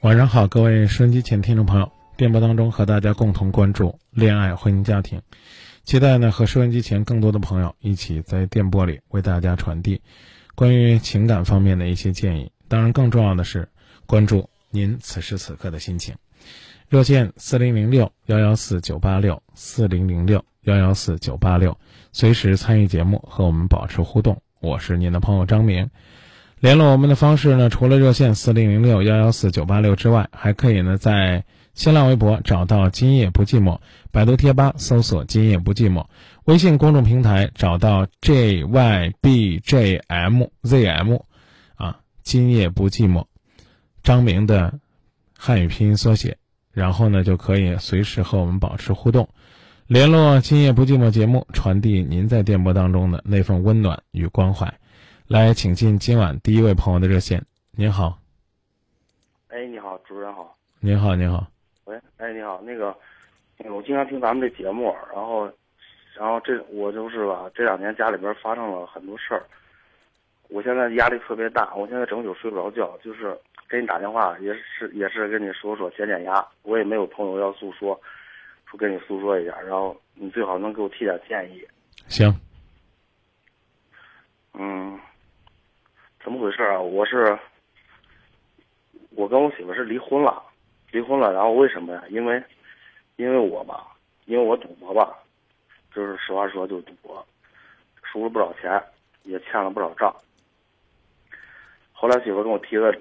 晚上好，各位收音机前听众朋友，电波当中和大家共同关注恋爱、婚姻、家庭，期待呢和收音机前更多的朋友一起在电波里为大家传递关于情感方面的一些建议。当然，更重要的是关注您此时此刻的心情。热线四零零六幺幺四九八六四零零六幺幺四九八六，随时参与节目和我们保持互动。我是您的朋友张明。联络我们的方式呢，除了热线四零零六幺幺四九八六之外，还可以呢在新浪微博找到“今夜不寂寞”，百度贴吧搜索“今夜不寂寞”，微信公众平台找到 “jybjmzm”，啊，“今夜不寂寞”，张明的汉语拼音缩写，然后呢就可以随时和我们保持互动，联络“今夜不寂寞”节目，传递您在电波当中的那份温暖与关怀。来，请进今晚第一位朋友的热线。您好，哎，你好，主持人好。您好，您好。喂，哎，你好，那个，那个，我经常听咱们这节目，然后，然后这我就是吧，这两年家里边发生了很多事儿，我现在压力特别大，我现在整宿睡不着觉，就是给你打电话也是也是跟你说说减减压，我也没有朋友要诉说，说跟你诉说一下，然后你最好能给我提点建议。行。嗯。怎么回事啊？我是，我跟我媳妇是离婚了，离婚了。然后为什么呀？因为，因为我吧，因为我赌博吧，就是实话说就赌博，输了不少钱，也欠了不少账。后来媳妇跟我提了，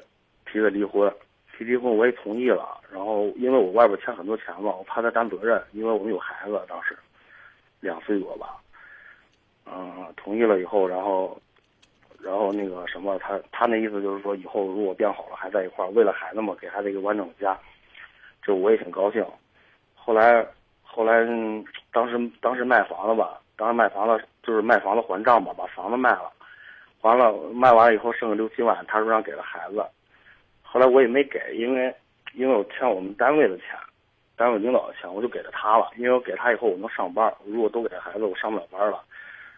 提了离婚，提离婚我也同意了。然后因为我外边欠很多钱嘛，我怕她担责任，因为我们有孩子，当时两岁多吧。嗯，同意了以后，然后。然后那个什么，他他那意思就是说，以后如果变好了，还在一块儿，为了孩子嘛，给孩子一个完整的家，这我也挺高兴。后来后来，当时当时卖房子吧，当时卖房子就是卖房子还账吧，把房子卖了，完了卖完了以后剩个六七万，他说让给了孩子，后来我也没给，因为因为我欠我们单位的钱，单位领导的钱，我就给了他了，因为我给他以后我能上班，如果都给孩子，我上不了班了。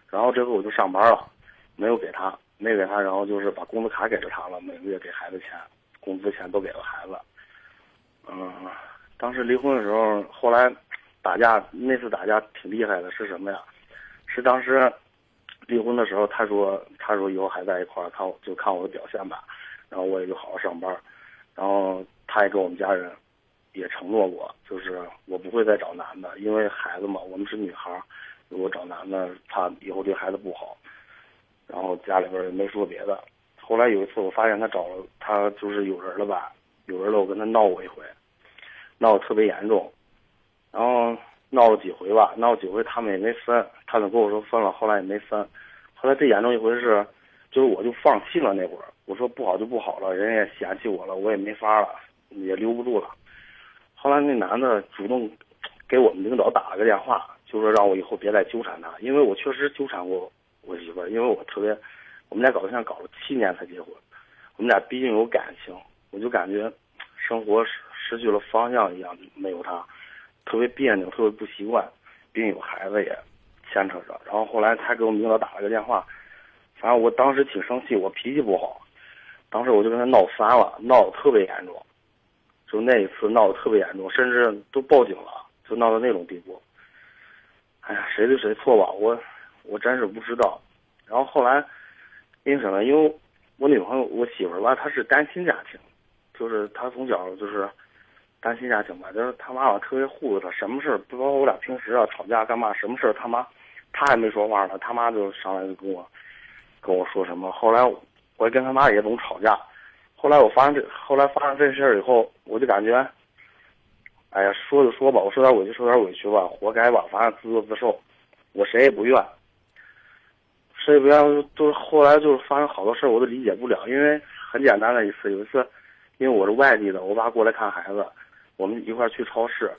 然后这回我就上班了，没有给他。没给他，然后就是把工资卡给了他了，每个月给孩子钱，工资钱都给了孩子。嗯，当时离婚的时候，后来打架那次打架挺厉害的，是什么呀？是当时离婚的时候，他说他说以后还在一块儿，看我就看我的表现吧，然后我也就好好上班。然后他也跟我们家人也承诺过，就是我不会再找男的，因为孩子嘛，我们是女孩，如果找男的，怕以后对孩子不好。然后家里边也没说别的。后来有一次，我发现他找了他就是有人了吧，有人了，我跟他闹过一回，闹得特别严重。然后闹了几回吧，闹了几回他们也没分，他们跟我说分了，后来也没分。后来最严重一回是，就是我就放弃了那会儿，我说不好就不好了，人家也嫌弃我了，我也没法了，也留不住了。后来那男的主动给我们领导打了个电话，就说让我以后别再纠缠他，因为我确实纠缠过。我媳妇，因为我特别，我们俩搞对象搞了七年才结婚，我们俩毕竟有感情，我就感觉生活失失去了方向一样，没有她，特别别扭，特别不习惯，毕竟有孩子也牵扯着。然后后来她给我们领导打了个电话，反正我当时挺生气，我脾气不好，当时我就跟她闹翻了，闹得特别严重，就那一次闹得特别严重，甚至都报警了，就闹到那种地步。哎呀，谁对谁错吧，我。我真是不知道，然后后来，因为什么？因为我女朋友，我媳妇儿吧，她是单亲家庭，就是她从小就是单亲家庭吧，就是她妈妈特别护着她，什么事儿不包括我俩平时啊吵架干嘛，什么事儿她妈，她还没说话呢，她妈就上来就跟我跟我说什么。后来我跟她妈也总吵架，后来我发生这后来发生这事儿以后，我就感觉，哎呀，说就说吧，我受点委屈受点委屈吧，活该吧，反正自作自受，我谁也不怨。所以不要，就是后来就是发生好多事儿，我都理解不了。因为很简单的一次，有一次，因为我是外地的，我爸过来看孩子，我们一块儿去超市，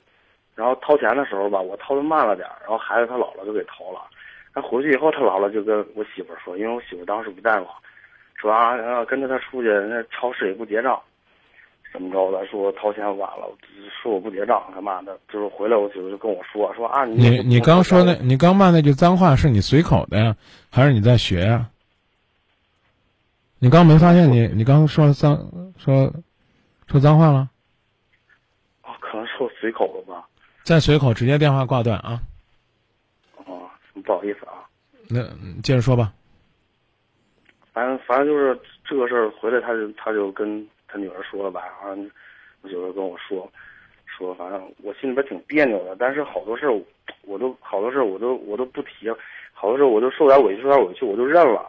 然后掏钱的时候吧，我掏的慢了点儿，然后孩子他姥姥就给掏了。他回去以后，他姥姥就跟我媳妇儿说，因为我媳妇当时不在嘛，说啊，跟着他出去，那超市也不结账。怎么着的？说我掏钱晚了，说我不结账，干嘛的？就是回来，我媳妇就跟我说说啊，你你刚说那，你刚骂那句脏话是你随口的呀，还是你在学呀？你刚没发现你你刚说脏说说脏话了？啊，可能是我随口的吧？再随口直接电话挂断啊！哦，不好意思啊。那接着说吧。反正反正就是这个事儿回来，他就他就跟他女儿说了吧，然后我媳妇跟我说，说反正我心里边挺别扭的，但是好多事儿我都好多事儿我都我都不提，好多事儿我就受点委屈受点委屈我就认了。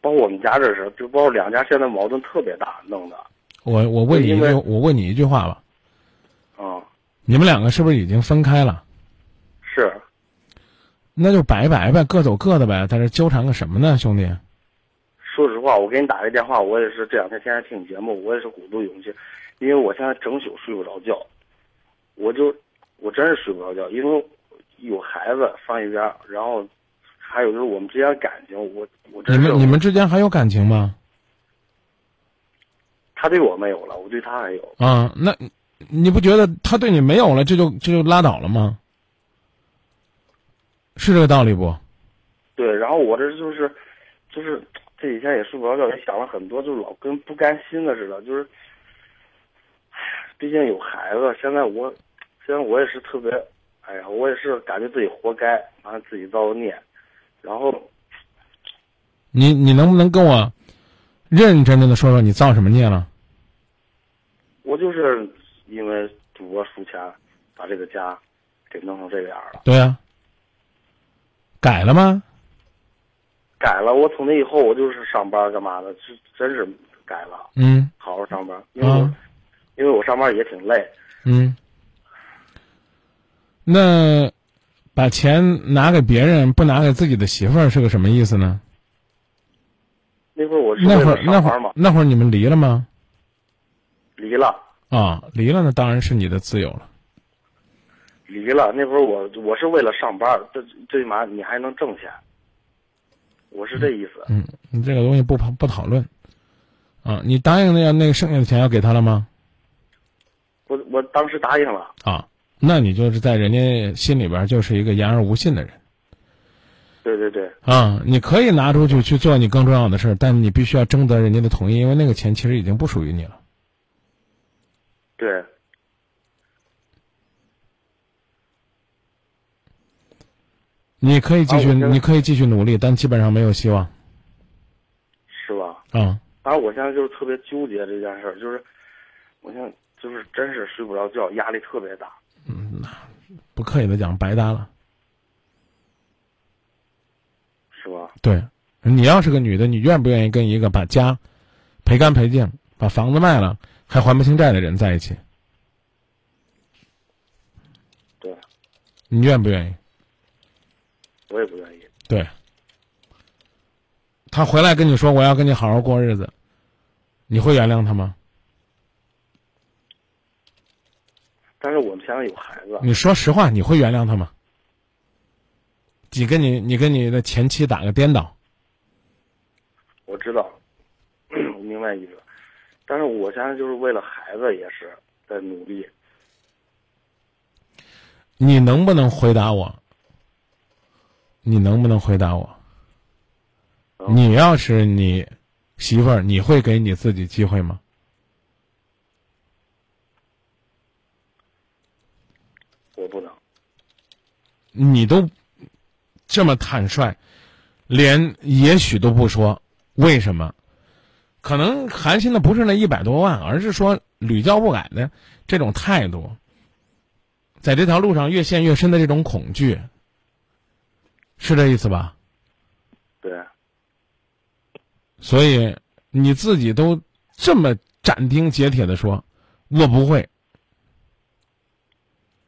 包括我们家这事，就包括两家现在矛盾特别大，弄的。我我问你一句，我问你一句话吧。啊。你们两个是不是已经分开了？是。那就拜拜呗，各走各的呗，在这纠缠个什么呢，兄弟？说实话，我给你打个电话，我也是这两天天天听你节目，我也是鼓足勇气，因为我现在整宿睡不着觉，我就我真是睡不着觉，因为有孩子放一边，然后。还有就是我们之间感情，我我你们你们之间还有感情吗？他对我没有了，我对他还有。啊，那你不觉得他对你没有了，这就这就拉倒了吗？是这个道理不？对，然后我这就是，就是这几天也睡不着觉，也想了很多，就老跟不甘心的似的，就是，毕竟有孩子，现在我，现在我也是特别，哎呀，我也是感觉自己活该，完了自己造的孽。然后，你你能不能跟我认认真真的说说你造什么孽了？我就是因为赌博输钱，把这个家给弄成这个样了。对呀，改了吗？改了。我从那以后，我就是上班干嘛的，是真是改了。嗯，好好上班，因为因为我上班也挺累。嗯，那。把钱拿给别人，不拿给自己的媳妇儿，是个什么意思呢？那会儿我那会儿那会儿那会儿你们离了吗？离了啊，离了那当然是你的自由了。离了那会儿我我是为了上班，最最起码你还能挣钱。我是这意思。嗯，你这个东西不不讨论。啊，你答应那要那个剩下的钱要给他了吗？我我当时答应了。啊。那你就是在人家心里边就是一个言而无信的人。对对对。啊，你可以拿出去去做你更重要的事儿，但你必须要征得人家的同意，因为那个钱其实已经不属于你了。对。你可以继续，你可以继续努力，但基本上没有希望。是吧？啊。反正我现在就是特别纠结这件事儿，就是我现在就是真是睡不着觉，压力特别大。嗯，不客气的讲，白搭了，是吧？对，你要是个女的，你愿不愿意跟一个把家赔干赔净、把房子卖了还还不清债的人在一起？对，你愿不愿意？我也不愿意。对，他回来跟你说我要跟你好好过日子，你会原谅他吗？但是我们现在有孩子。你说实话，你会原谅他吗？你跟你你跟你的前妻打个颠倒。我知道，我明白意思。但是我现在就是为了孩子，也是在努力。你能不能回答我？你能不能回答我？你要是你媳妇儿，你会给你自己机会吗？我不能你都这么坦率，连也许都不说，为什么？可能寒心的不是那一百多万，而是说屡教不改的这种态度，在这条路上越陷越深的这种恐惧，是这意思吧？对。所以你自己都这么斩钉截铁的说，我不会。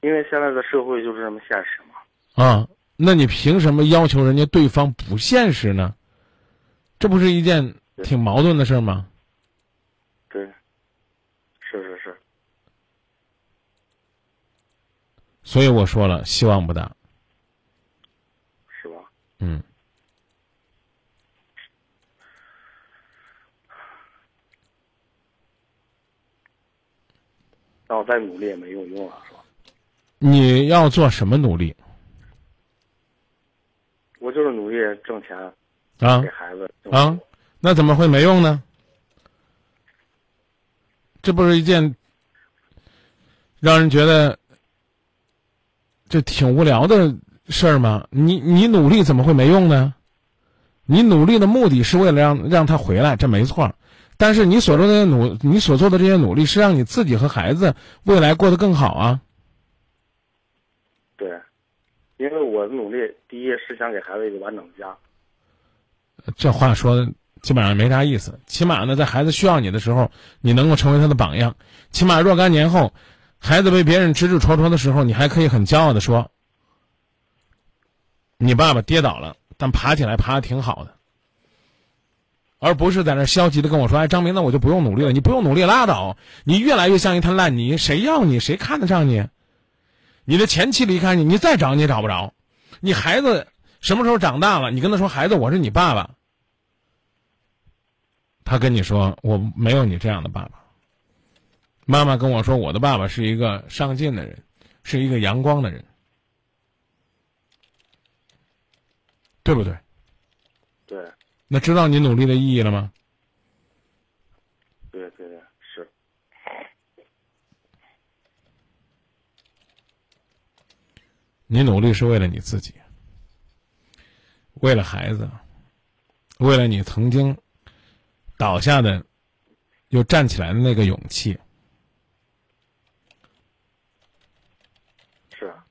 因为现在的社会就是这么现实嘛。啊，那你凭什么要求人家对方不现实呢？这不是一件挺矛盾的事吗？对，是是是。所以我说了，希望不大。嗯。那我再努力也没有用了，是吧？你要做什么努力？我就是努力挣钱，啊，给孩子啊，那怎么会没用呢？这不是一件让人觉得就挺无聊的事儿吗？你你努力怎么会没用呢？你努力的目的是为了让让他回来，这没错。但是你所做的努，你所做的这些努力是让你自己和孩子未来过得更好啊。对，因为我的努力，第一是想给孩子一个完整的家。这话说的基本上没啥意思。起码呢，在孩子需要你的时候，你能够成为他的榜样。起码若干年后，孩子被别人指指戳戳的时候，你还可以很骄傲的说：“你爸爸跌倒了，但爬起来爬的挺好的。”而不是在那消极的跟我说：“哎，张明，那我就不用努力了。你不用努力，拉倒。你越来越像一滩烂泥，谁要你？谁看得上你？你的前妻离开你，你再找你也找不着。你孩子。”什么时候长大了？你跟他说：“孩子，我是你爸爸。”他跟你说：“我没有你这样的爸爸。”妈妈跟我说：“我的爸爸是一个上进的人，是一个阳光的人，对不对？”对。那知道你努力的意义了吗？对对对，是。你努力是为了你自己。为了孩子，为了你曾经倒下的又站起来的那个勇气，是啊，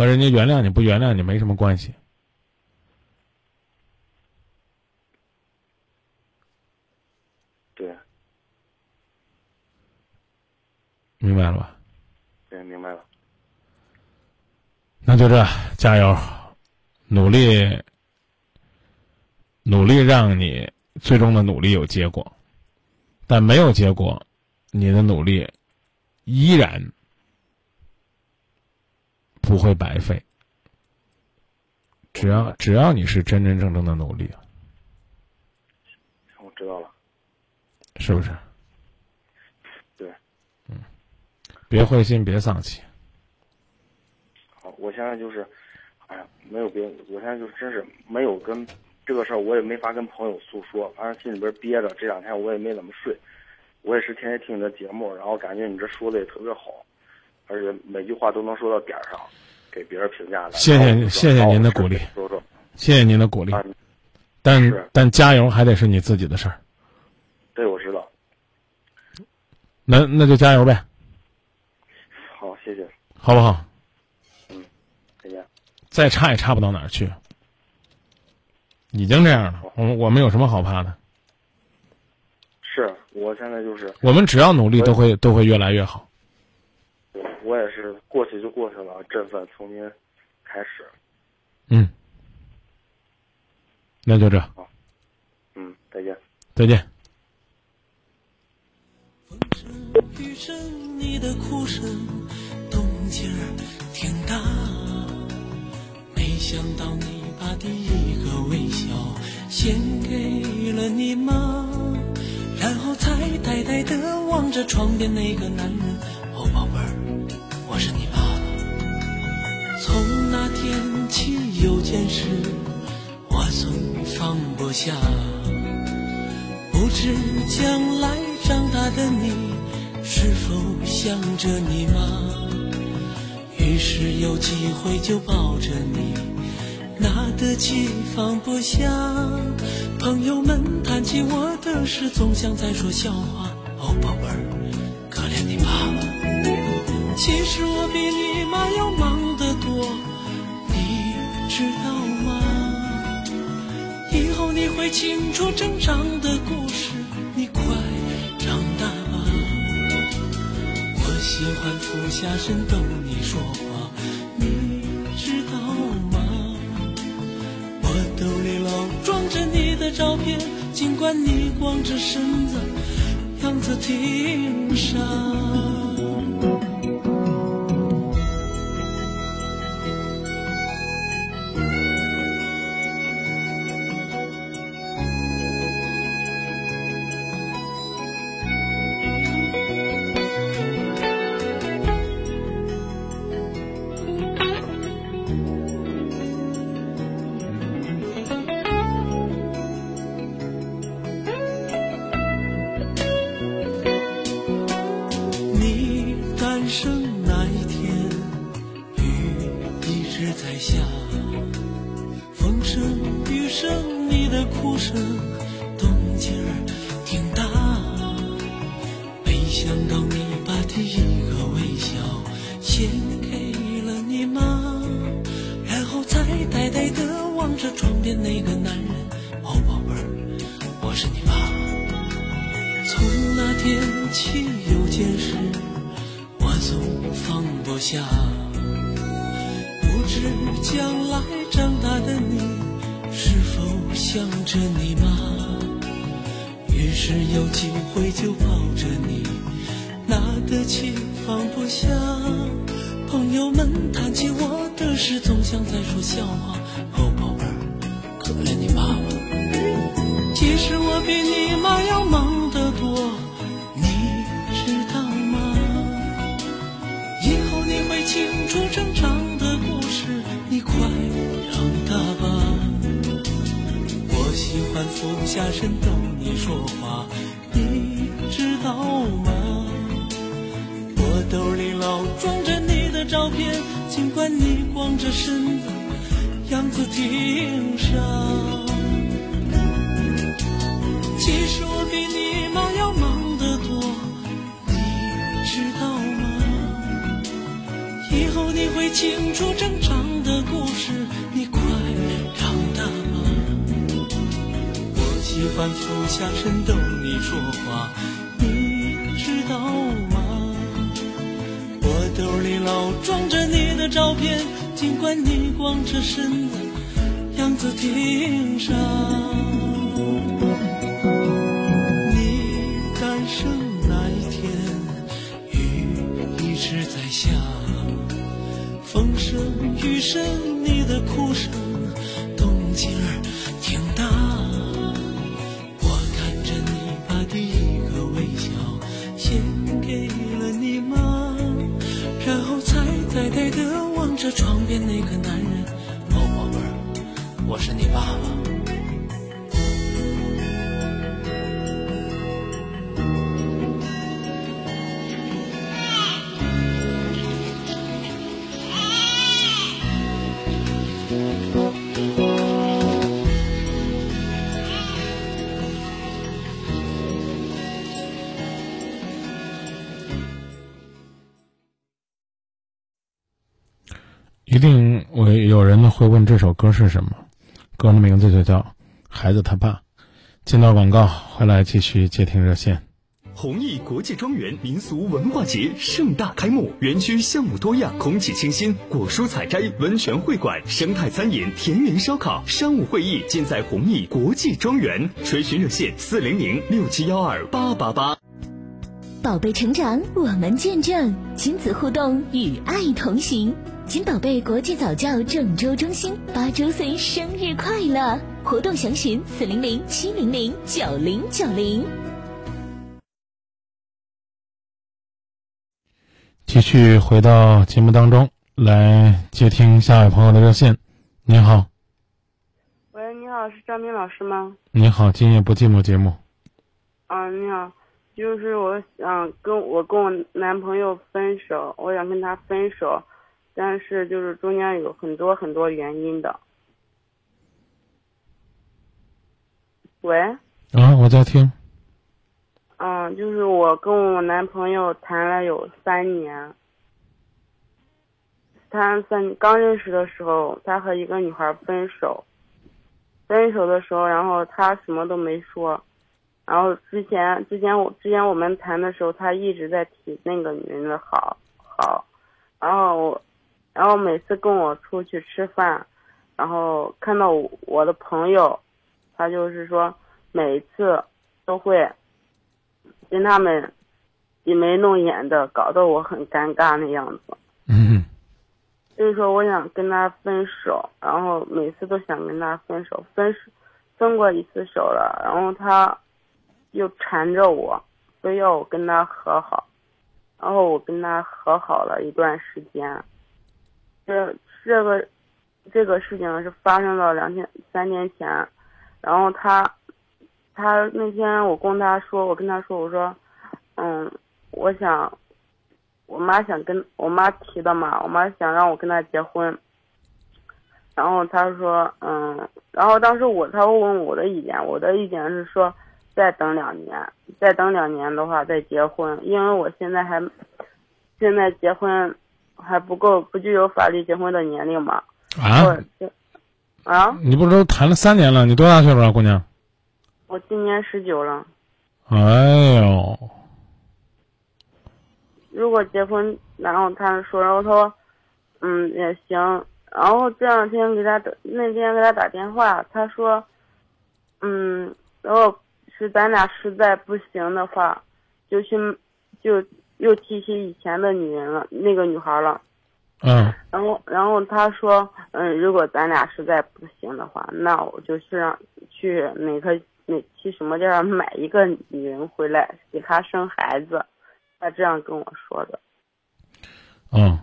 和人家原谅你不原谅你没什么关系。对，明白了吧？对，明白了。那就这，加油！努力，努力让你最终的努力有结果，但没有结果，你的努力依然不会白费。只要只要你是真真正正的努力，我知道了，是不是？对，嗯，别灰心，别丧气。好，我现在就是。哎呀，没有别，我现在就真是没有跟这个事儿，我也没法跟朋友诉说，反正心里边憋着。这两天我也没怎么睡，我也是天天听你的节目，然后感觉你这说的也特别好，而且每句话都能说到点儿上，给别人评价的。谢谢谢谢您的鼓励，说说，谢谢您的鼓励。但但加油还得是你自己的事儿。对，我知道。那那就加油呗。好，谢谢。好不好？再差也差不到哪儿去，已经这样了。我我们有什么好怕的？是我现在就是，我们只要努力，都会都会越来越好。过去就过去了，振奋，重新开始。嗯，那就这。好，嗯，再见。再见。雨声，你的哭声，动静挺大。想到你把第一个微笑献给了你妈，事我总放不下，不知将来长大的你是否想着你妈？于是有机会就抱着你，拿得起放不下。朋友们谈起我的事，总像在说笑话。哦，宝贝儿，可怜你爸爸。其实我比你妈要会清楚成长的故事，你快长大吧。我喜欢俯下身逗你说话，你知道吗？我兜里老装着你的照片，尽管你光着身子，样子挺傻。比你妈要忙得多，你知道吗？以后你会清楚成长的故事，你快长大吧。我喜欢俯下身逗你说话，你知道吗？我兜里老装着你的照片，尽管你光着身子，样子挺傻。其实我比你妈要忙得多，你知道吗？以后你会清楚成长的故事，你快长大吧。我喜欢俯下身逗你说话，你知道吗？我兜里老装着你的照片，尽管你光着身子，样子挺傻。声雨声你的哭声，会问这首歌是什么？歌的名字就叫《孩子他爸》。进到广告，回来继续接听热线。弘毅国际庄园民俗文化节盛大开幕，园区项目多样，空气清新，果蔬采摘、温泉会馆、生态餐饮、田园烧烤、商务会议，尽在弘毅国际庄园。垂询热线：四零零六七幺二八八八。宝贝成长，我们见证；亲子互动，与爱同行。金宝贝国际早教郑州中心八周岁生日快乐！活动详询四零零七零零九零九零。继续回到节目当中来接听下一位朋友的热线。你好，喂，你好，是张斌老师吗？你好，今夜不寂寞节目。啊，你好，就是我想跟我跟我男朋友分手，我想跟他分手，但是就是中间有很多很多原因的。喂，啊，我在听。嗯，就是我跟我男朋友谈了有三年，谈三刚认识的时候，他和一个女孩分手，分手的时候，然后他什么都没说，然后之前之前我之前我们谈的时候，他一直在提那个女人的好好，然后我，然后每次跟我出去吃饭，然后看到我的朋友，他就是说每次都会。跟他们挤眉弄眼的，搞得我很尴尬那样子。嗯，所以说我想跟他分手，然后每次都想跟他分手，分手分过一次手了，然后他又缠着我，非要我跟他和好，然后我跟他和好了一段时间。这这个这个事情是发生到两天三年前，然后他。他那天我跟他说，我跟他说，我说，嗯，我想，我妈想跟我妈提的嘛，我妈想让我跟他结婚，然后他说，嗯，然后当时我他问我的意见，我的意见是说再等两年，再等两年的话再结婚，因为我现在还现在结婚还不够，不具有法律结婚的年龄嘛。啊，啊，你不是都谈了三年了？你多大岁数了，姑娘？我今年十九了。哎呦，如果结婚，然后他说，然后他说，嗯，也行。然后这两天给他打，那天给他打电话，他说，嗯，然后是咱俩实在不行的话，就去就又提起以前的女人了，那个女孩了。嗯然后，然后他说，嗯，如果咱俩实在不行的话，那我就去让去哪个哪去什么地儿买一个女人回来给他生孩子，他这样跟我说的。嗯，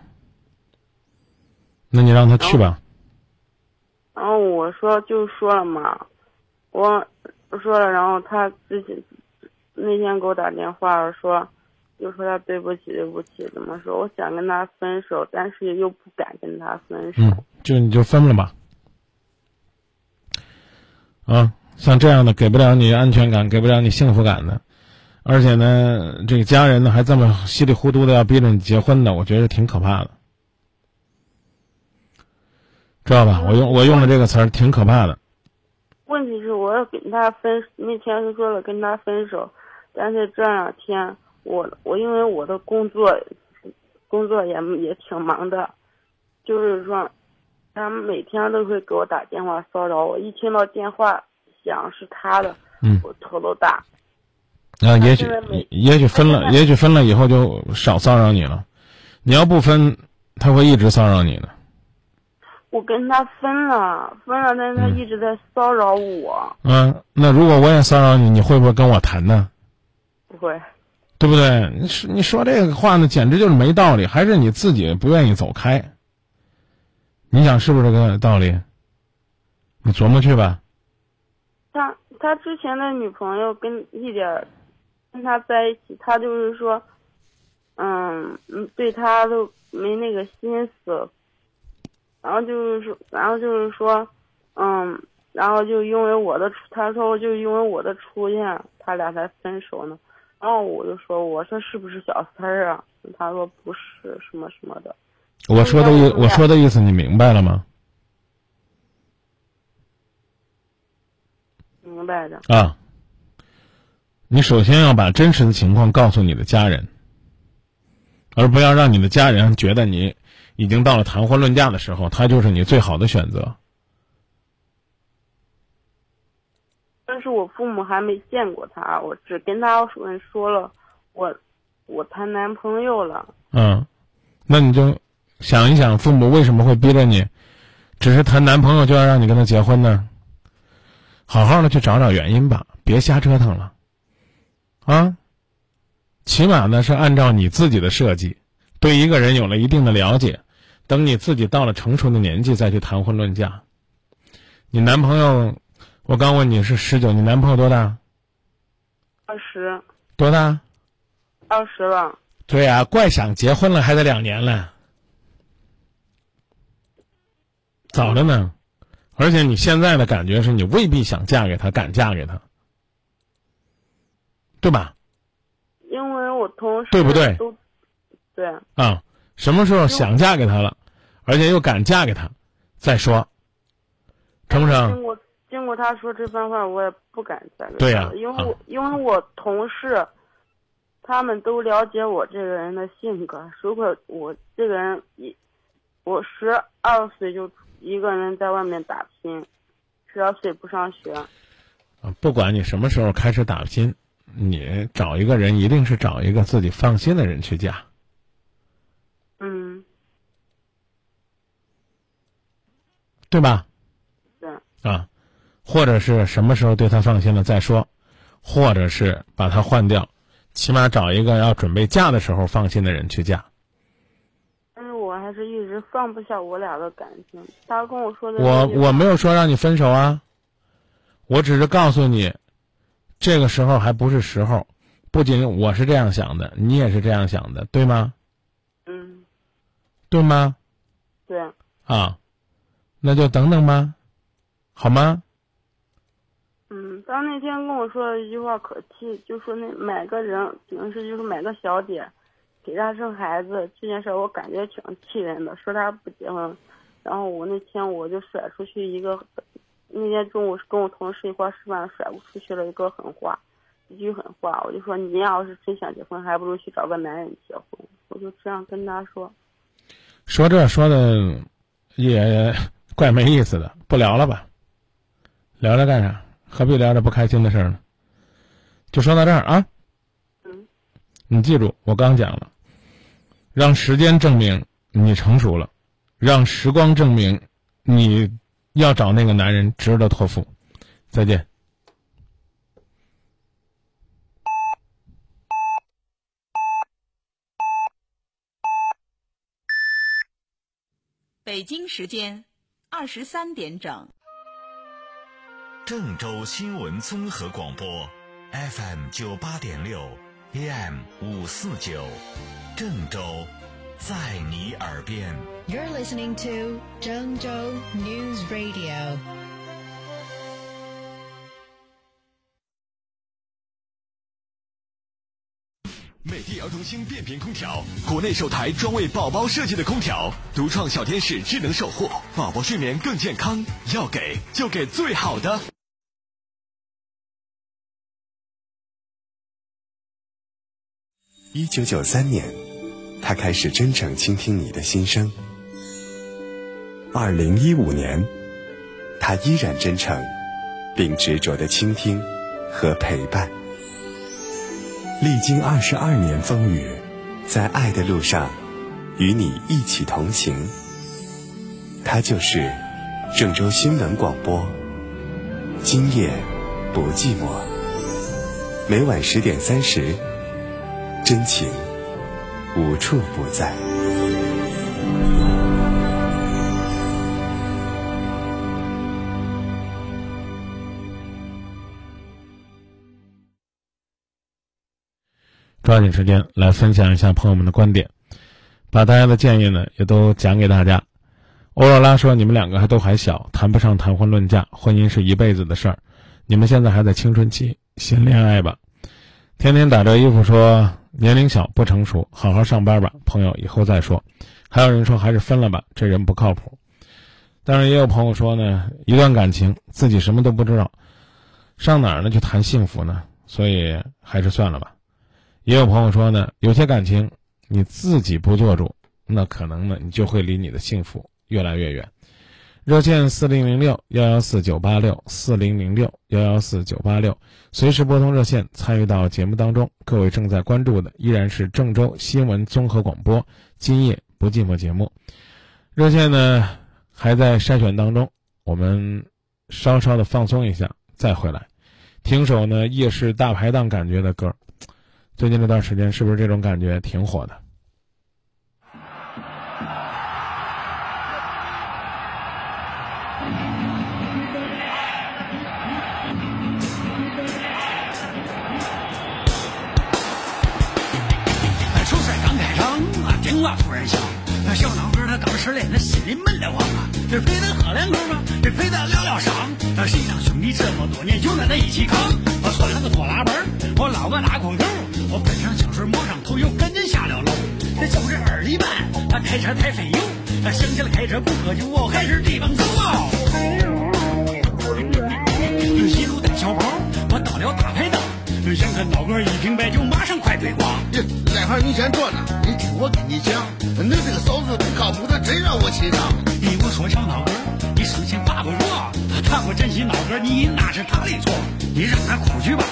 那你让他去吧。然后我说就说了嘛，我我说了，然后他之前那天给我打电话说，就说他对不起对不起，怎么说？我想跟他分手，但是又不敢跟他分手。嗯，就你就分了吧。啊，像这样的给不了你安全感，给不了你幸福感的，而且呢，这个家人呢还这么稀里糊涂的要逼着你结婚的，我觉得挺可怕的，知道吧？我用我用的这个词儿挺可怕的。问题是我要跟他分，那天是说了跟他分手，但是这两天我我因为我的工作工作也也挺忙的，就是说他每天都会给我打电话骚扰我，一听到电话响是他的，嗯我头都大。啊，也许也许分了，也许分了以后就少骚扰你了。你要不分，他会一直骚扰你的。我跟他分了，分了，但是他嗯一直在骚扰我，嗯，那如果我也骚扰你，你会不会跟我谈呢？不会，对不对？你说你说这个话呢，简直就是没道理，还是你自己不愿意走开？你想是不是这个道理？你琢磨去吧。他他之前的女朋友跟一点儿跟他在一起，他就是说，嗯嗯，对他都没那个心思，然后就是说，然后就是说，嗯，然后就因为我的出，他说就因为我的出现，他俩才分手呢。然后我就说，我说是不是小三儿啊？他说不是，什么什么的。我说的意我说的意思你明白了吗？明白的，啊，你首先要把真实的情况告诉你的家人，而不要让你的家人觉得你已经到了谈婚论嫁的时候，他就是你最好的选择。但是我父母还没见过他，我只跟他说说了，我我谈男朋友了。嗯，那你就想一想，父母为什么会逼着你，只是谈男朋友就要让你跟他结婚呢？好好的去找找原因吧，别瞎折腾了。啊，起码呢是按照你自己的设计，对一个人有了一定的了解，等你自己到了成熟的年纪再去谈婚论嫁。你男朋友，我刚问你是十九，你男朋友多大？二十，多大？二十了，对啊、怪想结婚了还得两年了，早着呢。而且你现在的感觉是你未必想嫁给他，敢嫁给他，对吧？因为我同事对不对都对，啊，什么时候想嫁给他了，而且又敢嫁给他，再说，成不成？经过经过他说这番话，我也不敢再对呀了因为啊我、因为我同事，他们都了解我这个人的性格。如果我这个人一，我十二岁就一个人在外面打拼，十二岁不上学，啊，不管你什么时候开始打拼，你找一个人一定是找一个自己放心的人去嫁。嗯，对吧？对，啊，或者是什么时候对他放心了再说，或者是把他换掉，起码找一个要准备嫁的时候放心的人去嫁。但是我还是一直放不下我俩的感情。他跟我说的我我没有说让你分手啊，我只是告诉你，这个时候还不是时候。不仅我是这样想的，你也是这样想的，对吗？嗯，对吗？对，啊，那就等等吧，好吗？嗯，他那天跟我说了一句话可气，就说那买个人平时就是买个小姐，给他生孩子这件事，我感觉挺气人的。说他不结婚，然后我那天我就甩出去一个，那天中午跟我同事一块吃饭，甩出去了一个狠话，一句狠话，我就说你要是真想结婚，还不如去找个男人结婚。我就这样跟他说。说这说的也怪没意思的，不聊了吧？聊聊干啥？何必聊着不开心的事儿呢？就说到这儿啊。嗯。你记住，我刚讲了，让时间证明你成熟了，让时光证明你要找那个男人值得托付。再见。北京时间二十三点整。郑州新闻综合广播，FM 九八点六，AM 五四九，郑州，在你耳边。You're listening to 郑州 News Radio. 美的儿童星变频空调，国内首台专为宝宝设计的空调，独创小天使智能守护，宝宝睡眠更健康。要给就给最好的。一九九三年，他开始真诚倾听你的心声。二零一五年，他依然真诚，并执着的倾听和陪伴。历经二十二年风雨，在爱的路上，与你一起同行。他就是郑州新闻广播，今夜不寂寞。每晚十点三十，真情无处不在。抓紧时间来分享一下朋友们的观点，把大家的建议呢也都讲给大家。欧若拉说：“你们两个还都还小，谈不上谈婚论嫁，婚姻是一辈子的事儿。你们现在还在青春期，先恋爱吧。”天天打着衣服说年龄小不成熟，好好上班吧，朋友以后再说。还有人说还是分了吧，这人不靠谱。当然也有朋友说呢，一段感情自己什么都不知道，上哪儿呢去谈幸福呢？所以还是算了吧。也有朋友说呢，有些感情你自己不做主，那可能呢你就会离你的幸福越来越远。热线四零零六幺幺四九八六四零零六幺幺四九八六，随时拨通热线参与到节目当中。各位正在关注的依然是郑州新闻综合广播《今夜不寂寞》节目。热线呢还在筛选当中，我们稍稍的放松一下再回来，听首呢夜市大排档感觉的歌。最近这段时间是不是这种感觉挺火的？球赛刚开场啊，电话突然响，那小脑壳他刚失恋，他心里闷得慌啊。这陪他喝两口吧，这陪他疗疗伤。那谁让兄弟这么多年就跟他一起扛？我穿了个拖拉板，我捞个大空头，我喷上香水抹上头，又赶紧下了楼。这就是二里半，他开车太费油，他想起来开车不喝酒，我还是地方走。一路带小包，我到了大排档。想看老哥一瓶白酒，马上快推广。在行你先坐着，你听我跟你讲，你这个嫂子不靠谱的，真让我气恼。你我说小老哥，你生前发过弱，他不珍惜老哥，你那是他的错。你让他哭去吧，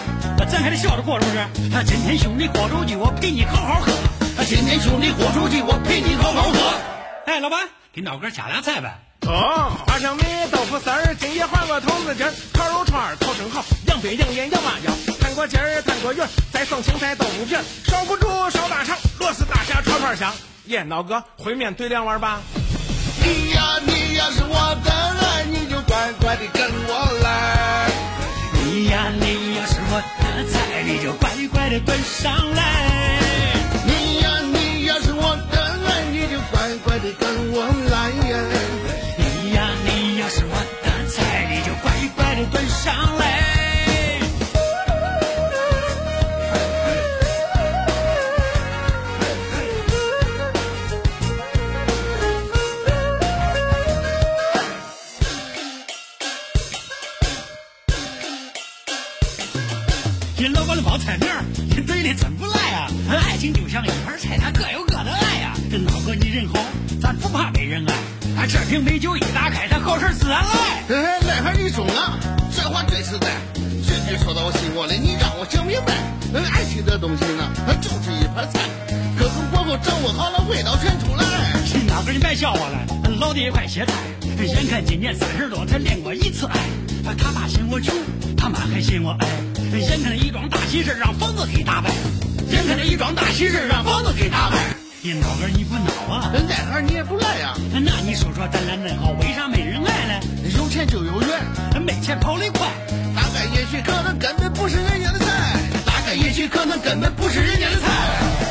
咱还得笑着过，是不是？他今天兄弟豁出去，我陪你好好喝。今天兄弟豁出去，我陪你好好喝。哎，老板，给老哥加俩菜呗。哦，花生米、豆腐丝儿，今夜换个筒子鸡儿，烤肉串儿烤生蚝，羊腿、羊眼、羊麻椒，摊过节儿、摊锅圆儿，再送青菜豆腐皮儿，烧不住烧大肠，螺丝大虾串串香。耶，老哥，烩面对两碗吧。你呀，你要是我的菜，你就乖乖的跟我来。你呀，你要是我的菜，你就乖乖的端上来。你呀，你要是我的菜，你就乖乖的跟我来。你呀，你要是我的菜，你就乖乖的端上来。爱情就像一盘菜，它各有各的爱呀。这脑哥你人好，咱不怕没人爱。啊，这瓶美酒一打开，它好事自然来。哎，那孩你中了，这话最实在，句句说到我心窝里，你让我想明白。嗯，爱情这东西呢，它就是一盘菜，各种火候掌握好了，味道全出来。脑哥你别笑我了，老弟快歇菜。眼看今年三十多才恋过一次爱，他爸嫌我穷，他妈还嫌我矮。眼看着一桩大喜事让房子给打败，眼看着一桩大喜事让房子给打败。你闹个你不闹啊？那孩你也不来呀？那你说说咱俩恁好，为啥没人爱呢？有钱就有缘，没钱跑得快。大概也许可能根本不是人家的菜，大概也许可能根本不是人家的菜。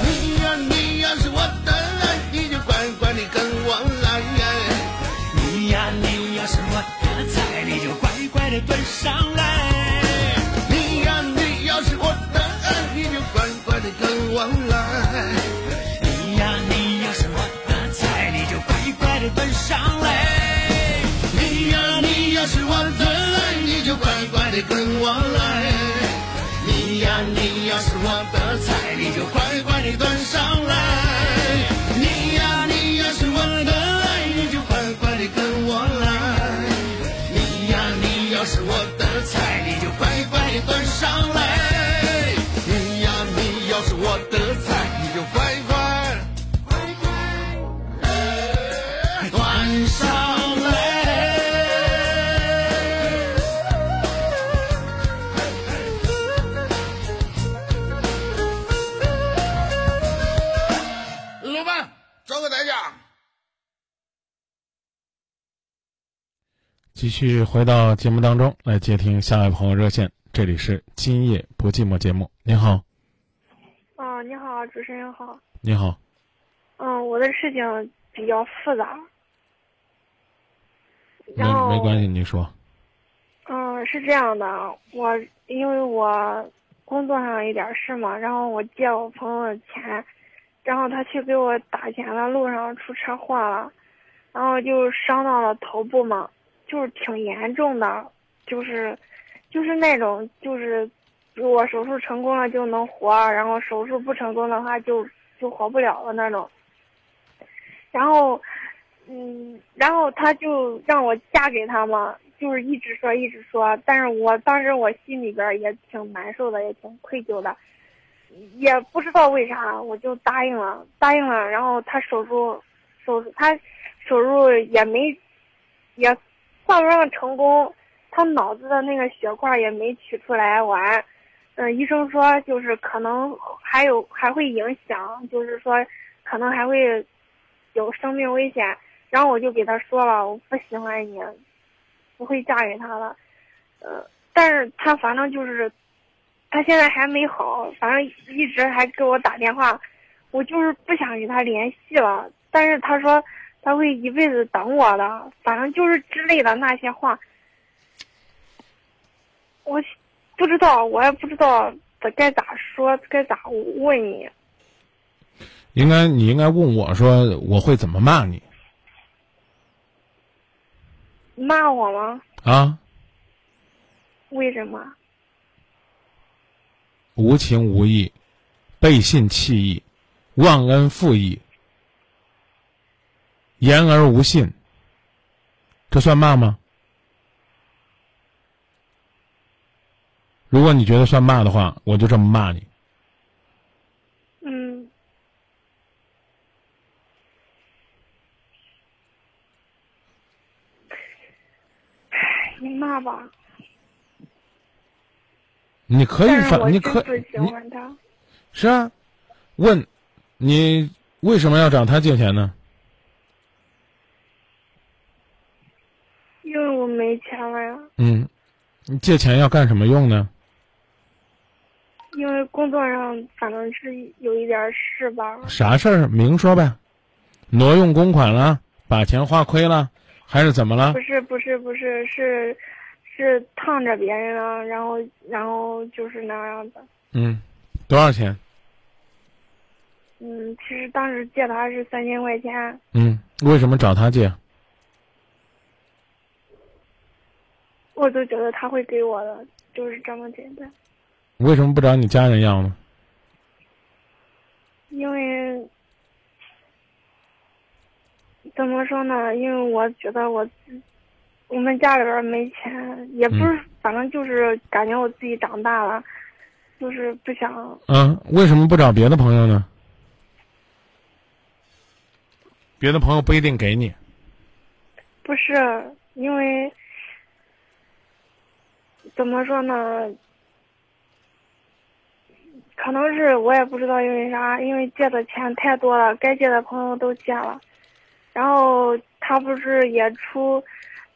你呀你呀是我的爱，你就乖乖的跟我来。你呀你呀是我的菜，你就乖乖的端上来。我来。你呀你呀是我的菜，你就乖乖的端上来。你呀你呀是我的爱，你就乖乖的跟我来。你呀你要是我的菜，你就乖乖的端上来。继续回到节目当中来接听下位朋友热线，这里是今夜不寂寞节目。您好，啊，你好，主持人好。你好，嗯，我的事情比较复杂。没没关系，你说。嗯，是这样的，我因为我工作上一点事嘛，然后我借我朋友的钱，然后他去给我打钱的路上出车祸了，然后就伤到了头部嘛，就是挺严重的，就是就是那种就是如果手术成功了就能活，然后手术不成功的话就就活不了了那种。然后，嗯，然后他就让我嫁给他嘛，就是一直说一直说，但是我当时我心里边也挺难受的，也挺愧疚的，也不知道为啥我就答应了，答应了，然后他手术，手术他手术也没，也算不上成功，他脑子的那个血块也没取出来完，嗯，医生说就是可能还有还会影响，就是说可能还会有生命危险。然后我就给他说了，我不喜欢你，不会嫁给他了。呃，但是他反正就是，他现在还没好，反正一直还给我打电话，我就是不想与他联系了。但是他说他会一辈子等我的，反正就是之类的那些话。我不知道，我也不知道该咋说，该咋问你。应该你应该问我说我会怎么骂你骂我吗？啊？为什么？无情无义，背信弃义，忘恩负义，言而无信，这算骂吗？如果你觉得算骂的话，我就这么骂你。嗯。你骂吧。你可以反，你可你。是啊，问你为什么要找他借钱呢？因为我没钱了呀，嗯，你借钱要干什么用呢？因为工作上反正是有一点事吧。啥事儿明说呗，挪用公款了，把钱花亏了，还是怎么了不？是不是不是是是烫着别人了，然后然后就是那样的。嗯，多少钱？嗯，其实当时借他是三千块钱，嗯，为什么找他借？我都觉得他会给我的，就是这么简单。为什么不找你家人要呢？因为怎么说呢？因为我觉得我我们家里边没钱，也不是，反正就是感觉我自己长大了，就是不想。嗯，为什么不找别的朋友呢？别的朋友不一定给你。不是因为怎么说呢？可能是我也不知道因为啥，因为借的钱太多了，该借的朋友都借了，然后他不是也出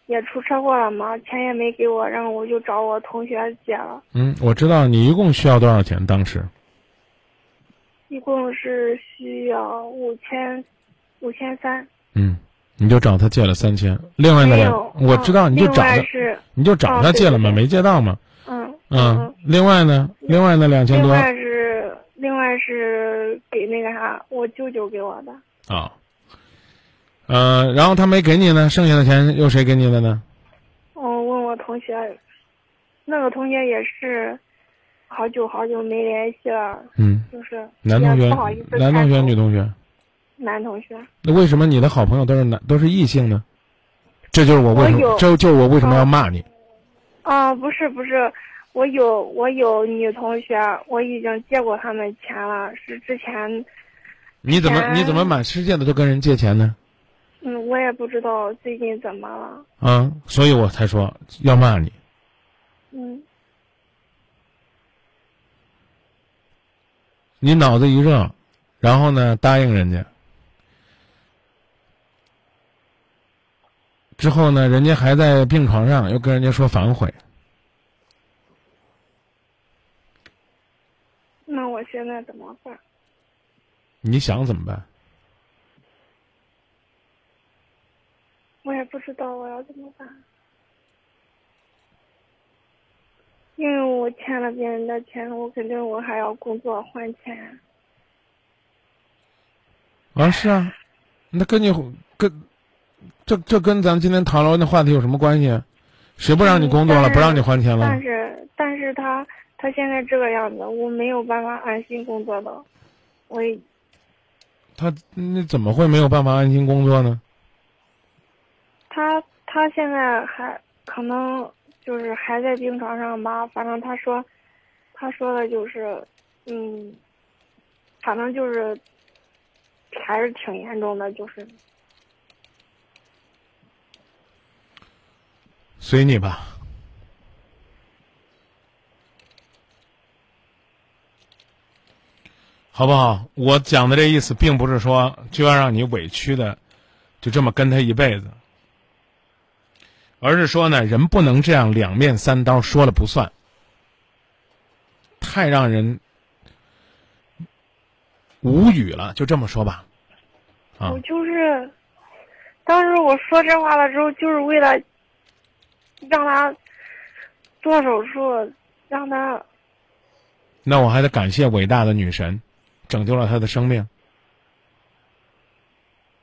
也出车祸了吗？钱也没给我，然后我就找我同学借了。嗯，我知道你一共需要多少钱？当时一共是需要五千五千三。嗯，你就找他借了三千，另外的没有我知道，嗯你就找他你就找他借了嘛，没借到嘛。嗯嗯，另外呢，另外那两千多另外是另外是给那个啥，我舅舅给我的。啊，呃，然后他没给你呢，剩下的钱又谁给你的呢？我问我同学，那个同学也是好久好久没联系了。嗯，就是男同学不好意思，男同学，女同学？男同学。那为什么你的好朋友都是男都是异性呢？这就是我为什么，这就是我为什么要骂你。啊，不是不是，我有我有女同学，我已经借过他们钱了，是之前，你怎么你怎么满世界的都跟人借钱呢？嗯，我也不知道最近怎么了，啊，所以我才说要骂你。嗯，你脑子一热，然后呢答应人家，之后呢人家还在病床上，又跟人家说反悔。那我现在怎么办？你想怎么办？我也不知道我要怎么办，因为我欠了别人的钱，我肯定我还要工作还钱。啊，是啊，那跟你跟这这跟咱今天讨论的话题有什么关系啊？谁不让你工作了，不让你还钱了但？是但是他他现在这个样子，我没有办法安心工作的，我也他那怎么会没有办法安心工作呢？他他现在还可能就是还在病床上吧，反正他说，他说的就是，嗯，反正就是还是挺严重的，就是随你吧。好不好？我讲的这意思，并不是说就要让你委屈的，就这么跟他一辈子，而是说呢，人不能这样两面三刀，说了不算，太让人无语了。就这么说吧，啊我，就是，当时我说这话的时候，就是为了让他做手术，让他那我还得感谢伟大的女神，拯救了他的生命。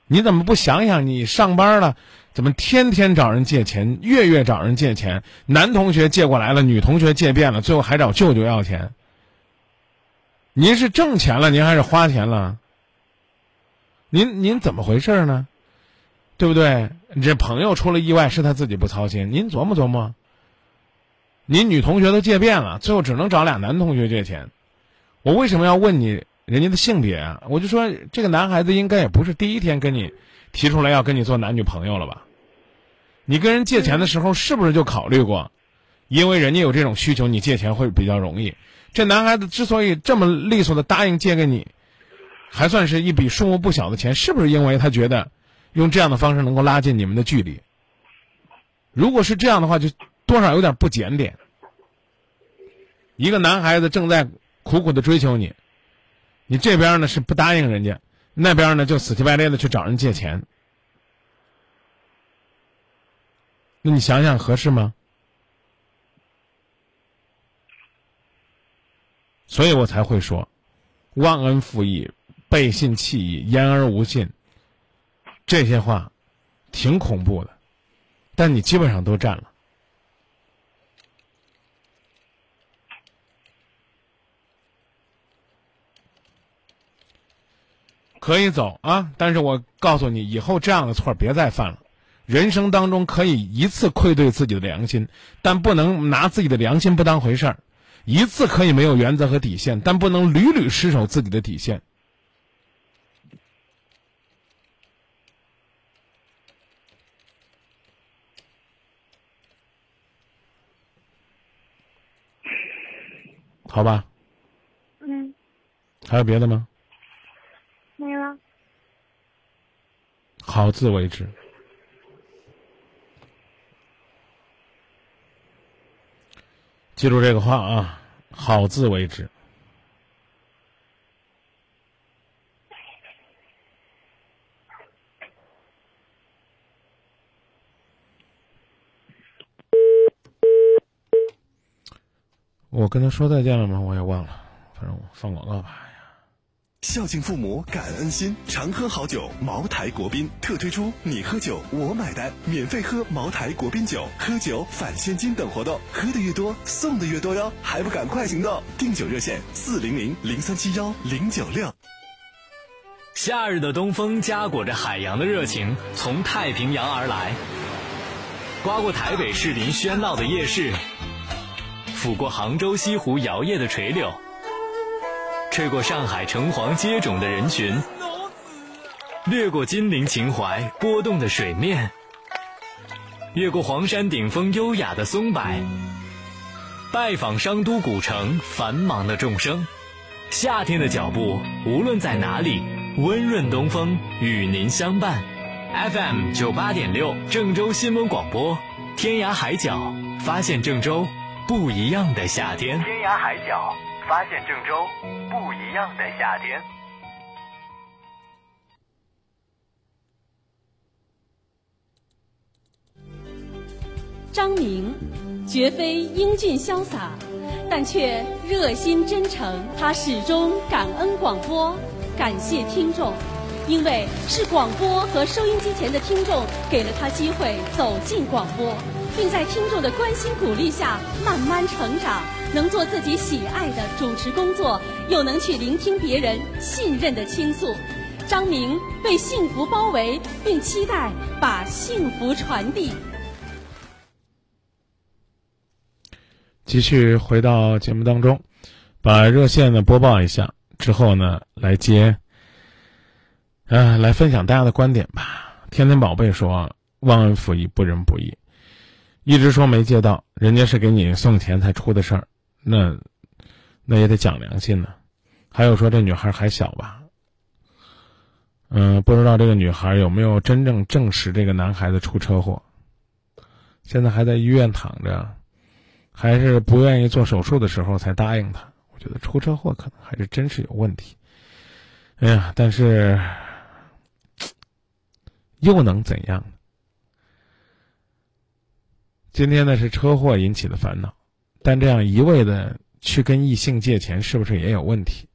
你怎么不想想，你上班了，怎么天天找人借钱，月月找人借钱？男同学借过来了，女同学借遍了，最后还找舅舅要钱。您是挣钱了，您还是花钱了？您您怎么回事呢？对不对？你这朋友出了意外，是他自己不操心，您琢磨琢磨。您女同学都借遍了，最后只能找俩男同学借钱。我为什么要问你人家的性别啊？我就说这个男孩子应该也不是第一天跟你提出来要跟你做男女朋友了吧？你跟人借钱的时候是不是就考虑过，因为人家有这种需求，你借钱会比较容易。这男孩子之所以这么利索的答应借给你，还算是一笔数目不小的钱，是不是因为他觉得用这样的方式能够拉近你们的距离？如果是这样的话，就多少有点不检点。一个男孩子正在苦苦的追求你，你这边呢是不答应人家，那边呢就死乞白赖的去找人借钱，那你想想合适吗？所以我才会说，忘恩负义、背信弃义、言而无信，这些话挺恐怖的，但你基本上都占了。可以走啊，但是我告诉你，以后这样的错别再犯了。人生当中可以一次愧对自己的良心，但不能拿自己的良心不当回事儿；一次可以没有原则和底线，但不能屡屡失守自己的底线。好吧，嗯，还有别的吗？没了。好自为之。记住这个话啊，好自为之。我跟他说再见了吗？我也忘了，反正我放广告吧。孝敬父母，感恩心，常喝好酒。茅台国宾特推出“你喝酒，我买单”，免费喝茅台国宾酒，喝酒返现金等活动，喝的越多，送的越多哟！还不赶快行动？订酒热线：四零零零三七幺零九六。夏日的东风夹裹着海洋的热情，从太平洋而来，刮过台北市林喧闹的夜市，抚过杭州西湖摇曳的垂柳。吹过上海城隍接踵的人群，掠过金陵秦淮波动的水面，越过黄山顶峰优雅的松柏，拜访商都古城繁忙的众生。夏天的脚步，无论在哪里，温润东风与您相伴。FM 九八点六，郑州新闻广播，天涯海角发现郑州不一样的夏天。天涯海角发现郑州。不一样的夏天。张明，绝非英俊潇洒，但却热心真诚。他始终感恩广播，感谢听众，因为是广播和收音机前的听众给了他机会走进广播，并在听众的关心鼓励下慢慢成长。能做自己喜爱的主持工作，又能去聆听别人信任的倾诉，张明被幸福包围，并期待把幸福传递。继续回到节目当中，把热线呢播报一下之后呢，来接，啊，来分享大家的观点吧。天天宝贝说：“忘恩负义，不仁不义。”一直说没借到，人家是给你送钱才出的事儿。那，那也得讲良心呢。还有说这女孩还小吧？嗯，不知道这个女孩有没有真正证实这个男孩子出车祸？现在还在医院躺着，还是不愿意做手术的时候才答应他？我觉得出车祸可能还是真是有问题。哎呀，但是又能怎样呢？今天呢是车祸引起的烦恼。但这样一味的去跟异性借钱，是不是也有问题？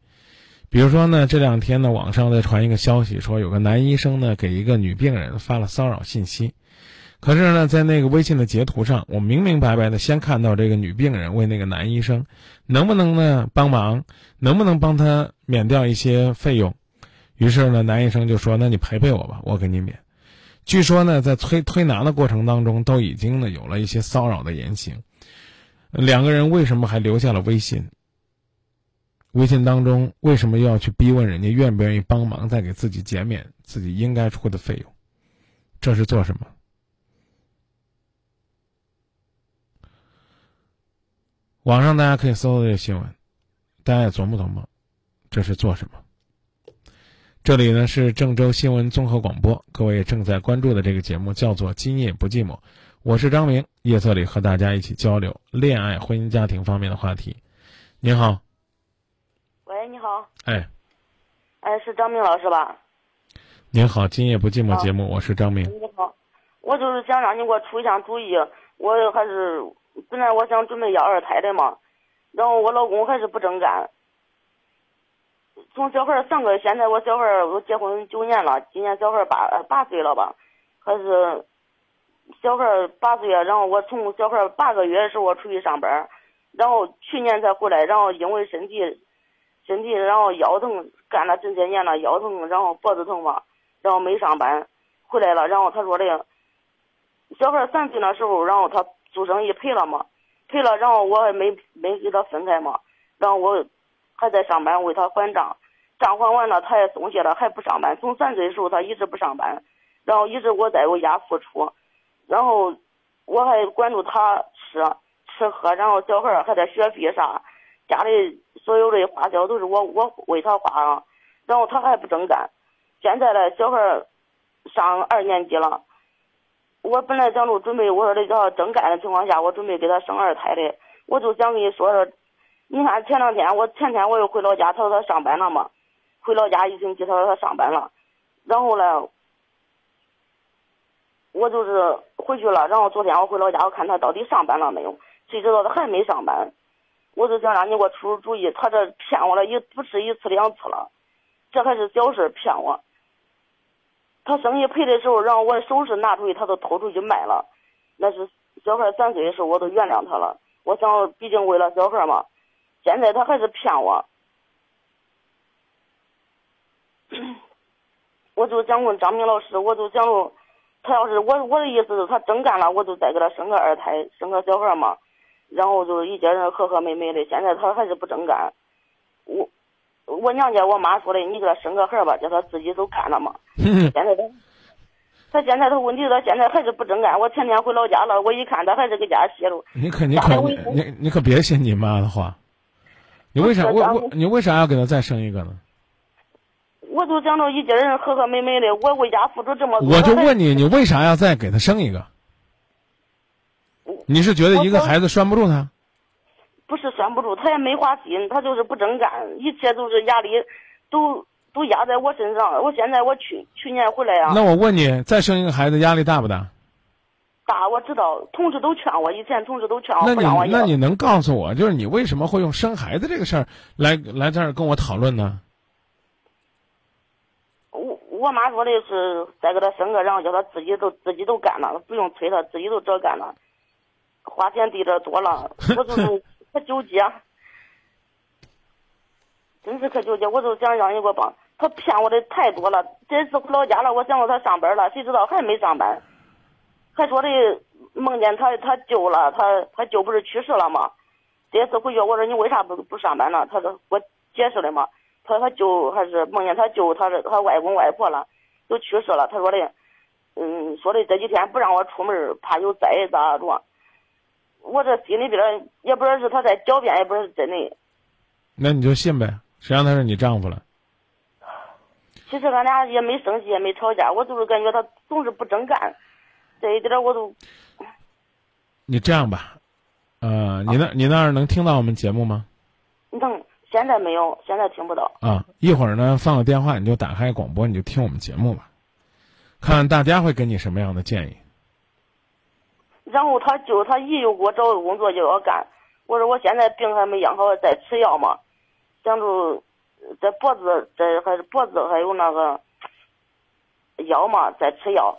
比如说呢，这两天呢，网上在传一个消息，说有个男医生呢给一个女病人发了骚扰信息。可是呢，在那个微信的截图上，我明明白白的先看到这个女病人问那个男医生，能不能呢帮忙，能不能帮他免掉一些费用？于是呢，男医生就说：“那你陪陪我吧，我给你免。”据说呢，在推推拿的过程当中，都已经呢有了一些骚扰的言行。两个人为什么还留下了微信？微信当中为什么又要去逼问人家愿不愿意帮忙，再给自己减免自己应该出的费用？这是做什么？网上大家可以搜搜这个新闻，大家也琢磨琢磨，这是做什么？这里呢是郑州新闻综合广播，各位正在关注的这个节目叫做《今夜不寂寞》。我是张明，夜色里和大家一起交流恋爱、婚姻、家庭方面的话题。您好，喂，你好，哎，哎，是张明老师吧？您好，今夜不寂寞节目，我是张明。你好，我就是想让你给我出一下主意，我还是本来我想准备要二胎的嘛，然后我老公还是不正干。从小孩三个，现在我小孩我结婚九年了，今年小孩八八岁了吧，还是。小孩八岁，然后我从小孩八个月的时候我出去上班，然后去年才回来，然后因为身体身体然后腰疼，干了这些年了腰疼，然后脖子疼嘛，然后没上班，回来了，然后他说的，小孩三岁那时候，然后他做生意赔了嘛，赔了，然后我还没没给他分开嘛，然后我还在上班为他还账，账还完了他也松懈了，还不上班，从三岁的时候他一直不上班，然后一直我在我家付出，然后我还管住他吃吃喝，然后小孩还得学费啥。家里所有的花销都是我我为他花啊，然后他还不正干。现在呢，小孩上二年级了，我本来想着准备，我说的叫正干的情况下，我准备给他生二胎的。我就想跟你说说，你看前两天我前天我又回老家，他说他上班了嘛，回老家一星期，他说他上班了，然后呢，我就是回去了，然后昨天我回老家，我看他到底上班了没有，谁知道他还没上班。我就想让你给我出出主意，他这骗我了一不是一次两次了，这还是小事骗我。他生意赔的时候，让我首饰拿出去，他都偷出去卖了。那是小孩三岁的时候，我都原谅他了。我想，毕竟为了小孩嘛。现在他还是骗我，我就想问张明老师，我就想着，他要是我我的意思是，他真干了，我就再给他生个二胎，生个小孩嘛。然后就一家人和和美美的，现在他还是不真干。我我娘家我妈说的，你给他生个孩吧，叫他自己都干了嘛。现在他他现在他问题他现在还是不正干。我前天回老家了，我一看他还是搁家歇着。你可你可你你可别信你妈的话。你为啥我我你为啥要给他再生一个呢？我就想着一家人和和美美的，我为家付出这么多。我就问你，你为啥要再给他生一个？你是觉得一个孩子拴不住他？不是拴不住，他也没花心，他就是不正干，一切都是压力，都都压在我身上。我现在我去去年回来啊。那我问你，再生一个孩子压力大不大？大，我知道，同事都劝我，以前同事都劝我那你我那你能告诉我，就是你为什么会用生孩子这个事儿来来这儿跟我讨论呢？我我妈说的是再给他生个，然后叫他自己都自己都干了，不用催他，自己都找干了。花钱地这多了，我就是 可纠结，真是可纠结。我就想让你给我帮，他骗我的太多了。这次回老家了，我想着他上班了，谁知道还没上班，还说的梦见他他舅了，他他舅不是去世了吗？这次回去我说你为啥不不上班呢？他说我解释了嘛，他说他舅还是梦见他舅，他是他外公外婆了，都去世了。他说的，嗯，说的这几天不让我出门，怕有灾咋着。我这心里边也不知道是他在狡辩，也不知道是真的。那你就信呗，谁让他是你丈夫了？其实俺俩也没生气，也没吵架，我就是感觉他总是不正干，这一点我都。你这样吧，呃，你那你那儿能听到我们节目吗？能，现在没有，现在听不到。啊，一会儿呢，放个电话，你就打开广播，你就听我们节目吧，看看大家会给你什么样的建议。然后他就他姨又给我找个工作就要干，我说我现在病还没养好，在吃药嘛，想着这脖子这还是脖子还有那个腰嘛，在吃药，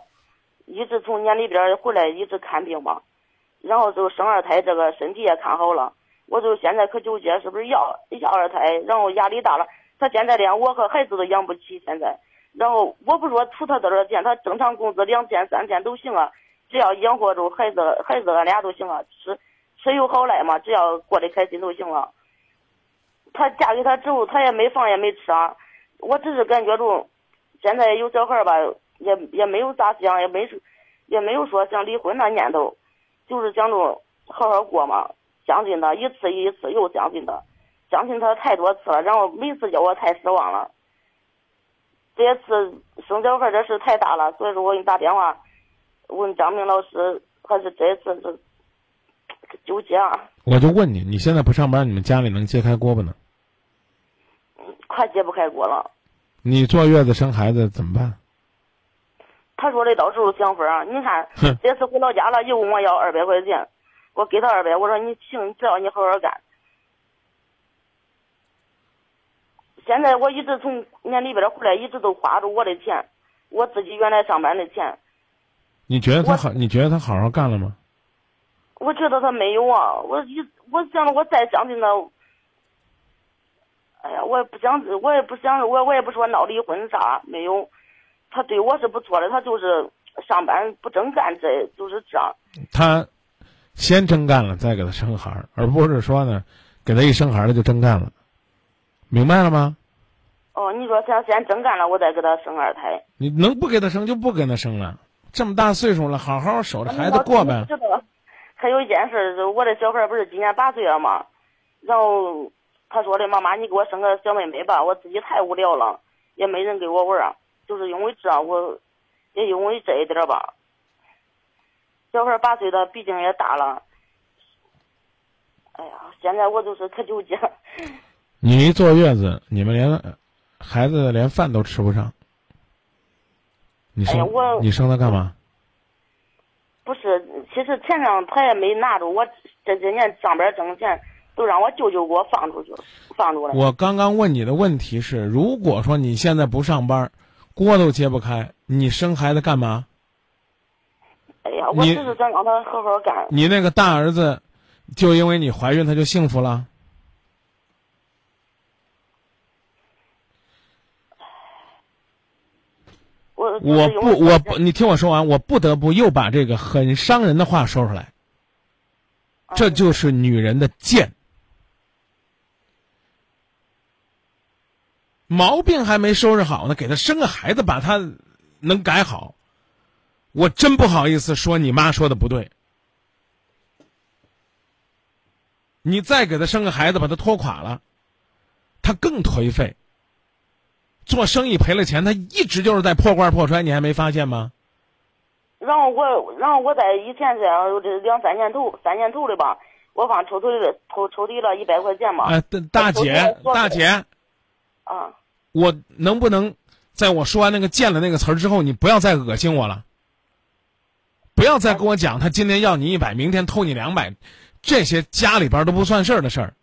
一直从年里边回来一直看病嘛，然后就生二胎，这个身体也看好了，我就现在可纠结是不是要要二胎，然后压力大了，他现在连我和孩子都养不起现在，然后我不说图他多少钱，他正常工资两千三千都行啊。只要养活住孩子，孩子俺俩都行啊，吃吃有好赖嘛，只要过得开心就行了。她嫁给他之后，她也没房也没车，我只是感觉着，现在有小孩吧，也也没有咋想，也没也没有说想离婚那念头，就是想着好好过嘛。相信他一次一次又相信他，相信他太多次了，然后每次叫我太失望了。这次生小孩这事太大了，所以说我给你打电话。问张明老师，还是这次是纠结啊？我就问你，你现在不上班，你们家里能揭开锅巴呢？快揭不开锅了。你坐月子生孩子怎么办？他说的到时候想法啊！你看这次回老家了，又问我要二百块钱，我给他二百，我说你行，只要你好好干。现在我一直从年里边回来，一直都花着我的钱，我自己原来上班的钱。你觉得他好？你觉得他好好干了吗？我觉得他没有啊！我一我想着我再相信他，哎呀，我也不想，我也不想，我我也不说闹离婚啥，没有。他对我是不错的，他就是上班不正干，这就是这样。他先真干了，再给他生孩儿，而不是说呢，给他一生孩儿他就真干了，明白了吗？哦，你说他先真干了，我再给他生二胎。你能不给他生就不给他生了，这么大岁数了，好好守着孩子过呗。知道，还有一件事，就我的小孩不是今年八岁了吗？然后他说的妈妈，你给我生个小妹妹吧，我自己太无聊了，也没人给我玩儿，就是因为这，我也因为这一点吧。小孩八岁的，毕竟也大了。哎呀，现在我就是可纠结。你一坐月子，你们连孩子连饭都吃不上。你生、哎我你生他干嘛？不是，其实钱上他也没拿着，我这些年上班挣钱都让我舅舅给我放出去了，放出来。我刚刚问你的问题是：如果说你现在不上班，锅都揭不开，你生孩子干嘛？哎呀，我你只是想让他好好干。你那个大儿子，就因为你怀孕他就幸福了？我我不，我不，你听我说完，我不得不又把这个很伤人的话说出来。这就是女人的贱，毛病还没收拾好呢，给他生个孩子，把他能改好，我真不好意思说你妈说的不对。你再给他生个孩子，把他拖垮了，他更颓废。做生意赔了钱，他一直就是在破罐破摔，你还没发现吗？然后我，然后我在以前这样，这两三年头，三年头的吧，我往抽屉里抽抽屉了一百块钱嘛。哎，大大姐，大姐，啊，我能不能在我说完那个“贱”了那个词儿之后，你不要再恶心我了？不要再跟我讲他今天要你一百，明天偷你两百，这些家里边都不算事儿的事儿。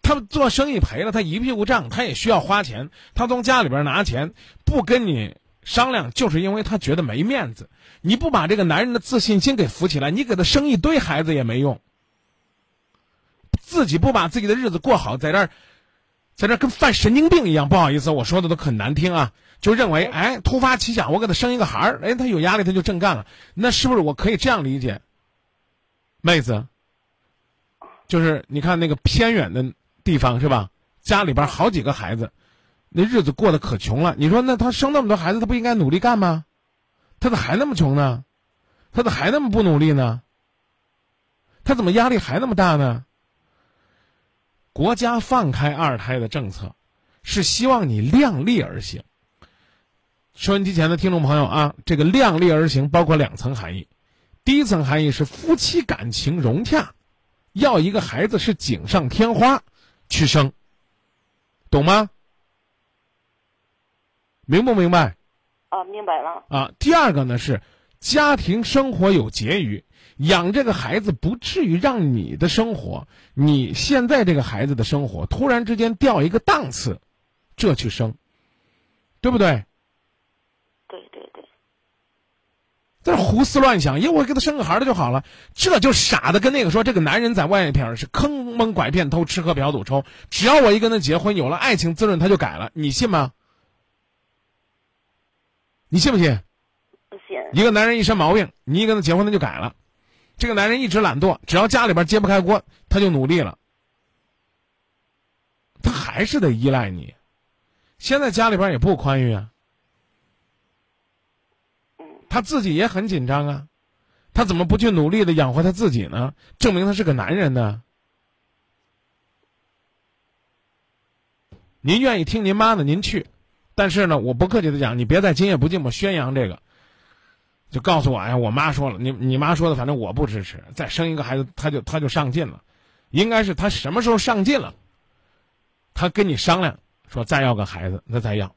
他做生意赔了，他一屁股账，他也需要花钱。他从家里边拿钱，不跟你商量，就是因为他觉得没面子。你不把这个男人的自信心给扶起来，你给他生一堆孩子也没用。自己不把自己的日子过好，在这儿，在这跟犯神经病一样。不好意思，我说的都很难听啊，就认为哎，突发奇想，我给他生一个孩儿，哎，他有压力，他就正干了。那是不是我可以这样理解？妹子，就是你看那个偏远的地方是吧？家里边好几个孩子，那日子过得可穷了。你说那他生那么多孩子，他不应该努力干吗？他咋还那么穷呢？他咋还那么不努力呢？他怎么压力还那么大呢？国家放开二胎的政策，是希望你量力而行。收音机前的听众朋友啊，这个量力而行包括两层含义。第一层含义是夫妻感情融洽，要一个孩子是锦上添花去生，懂吗？明不明白？啊，明白了。啊，第二个呢是家庭生活有结余，养这个孩子不至于让你的生活，你现在这个孩子的生活突然之间掉一个档次，这去生，对不对？对对对。在这胡思乱想，因为我给他生个孩子就好了，这就傻的跟那个说这个男人在外面是坑蒙拐骗偷吃喝嫖赌抽，只要我一跟他结婚，有了爱情滋润，他就改了，你信吗？你信不信？不信。一个男人一身毛病，你一跟他结婚，他就改了。这个男人一直懒惰，只要家里边揭不开锅，他就努力了。他还是得依赖你。现在家里边也不宽裕啊。他自己也很紧张啊，他怎么不去努力的养活他自己呢？证明他是个男人呢。您愿意听您妈的，您去。但是呢，我不客气的讲，你别在今夜不寂寞宣扬这个，就告诉我，哎，我妈说了，你你妈说的，反正我不支持。再生一个孩子，他就他就上进了，应该是他什么时候上进了，他跟你商量说再要个孩子，那再要。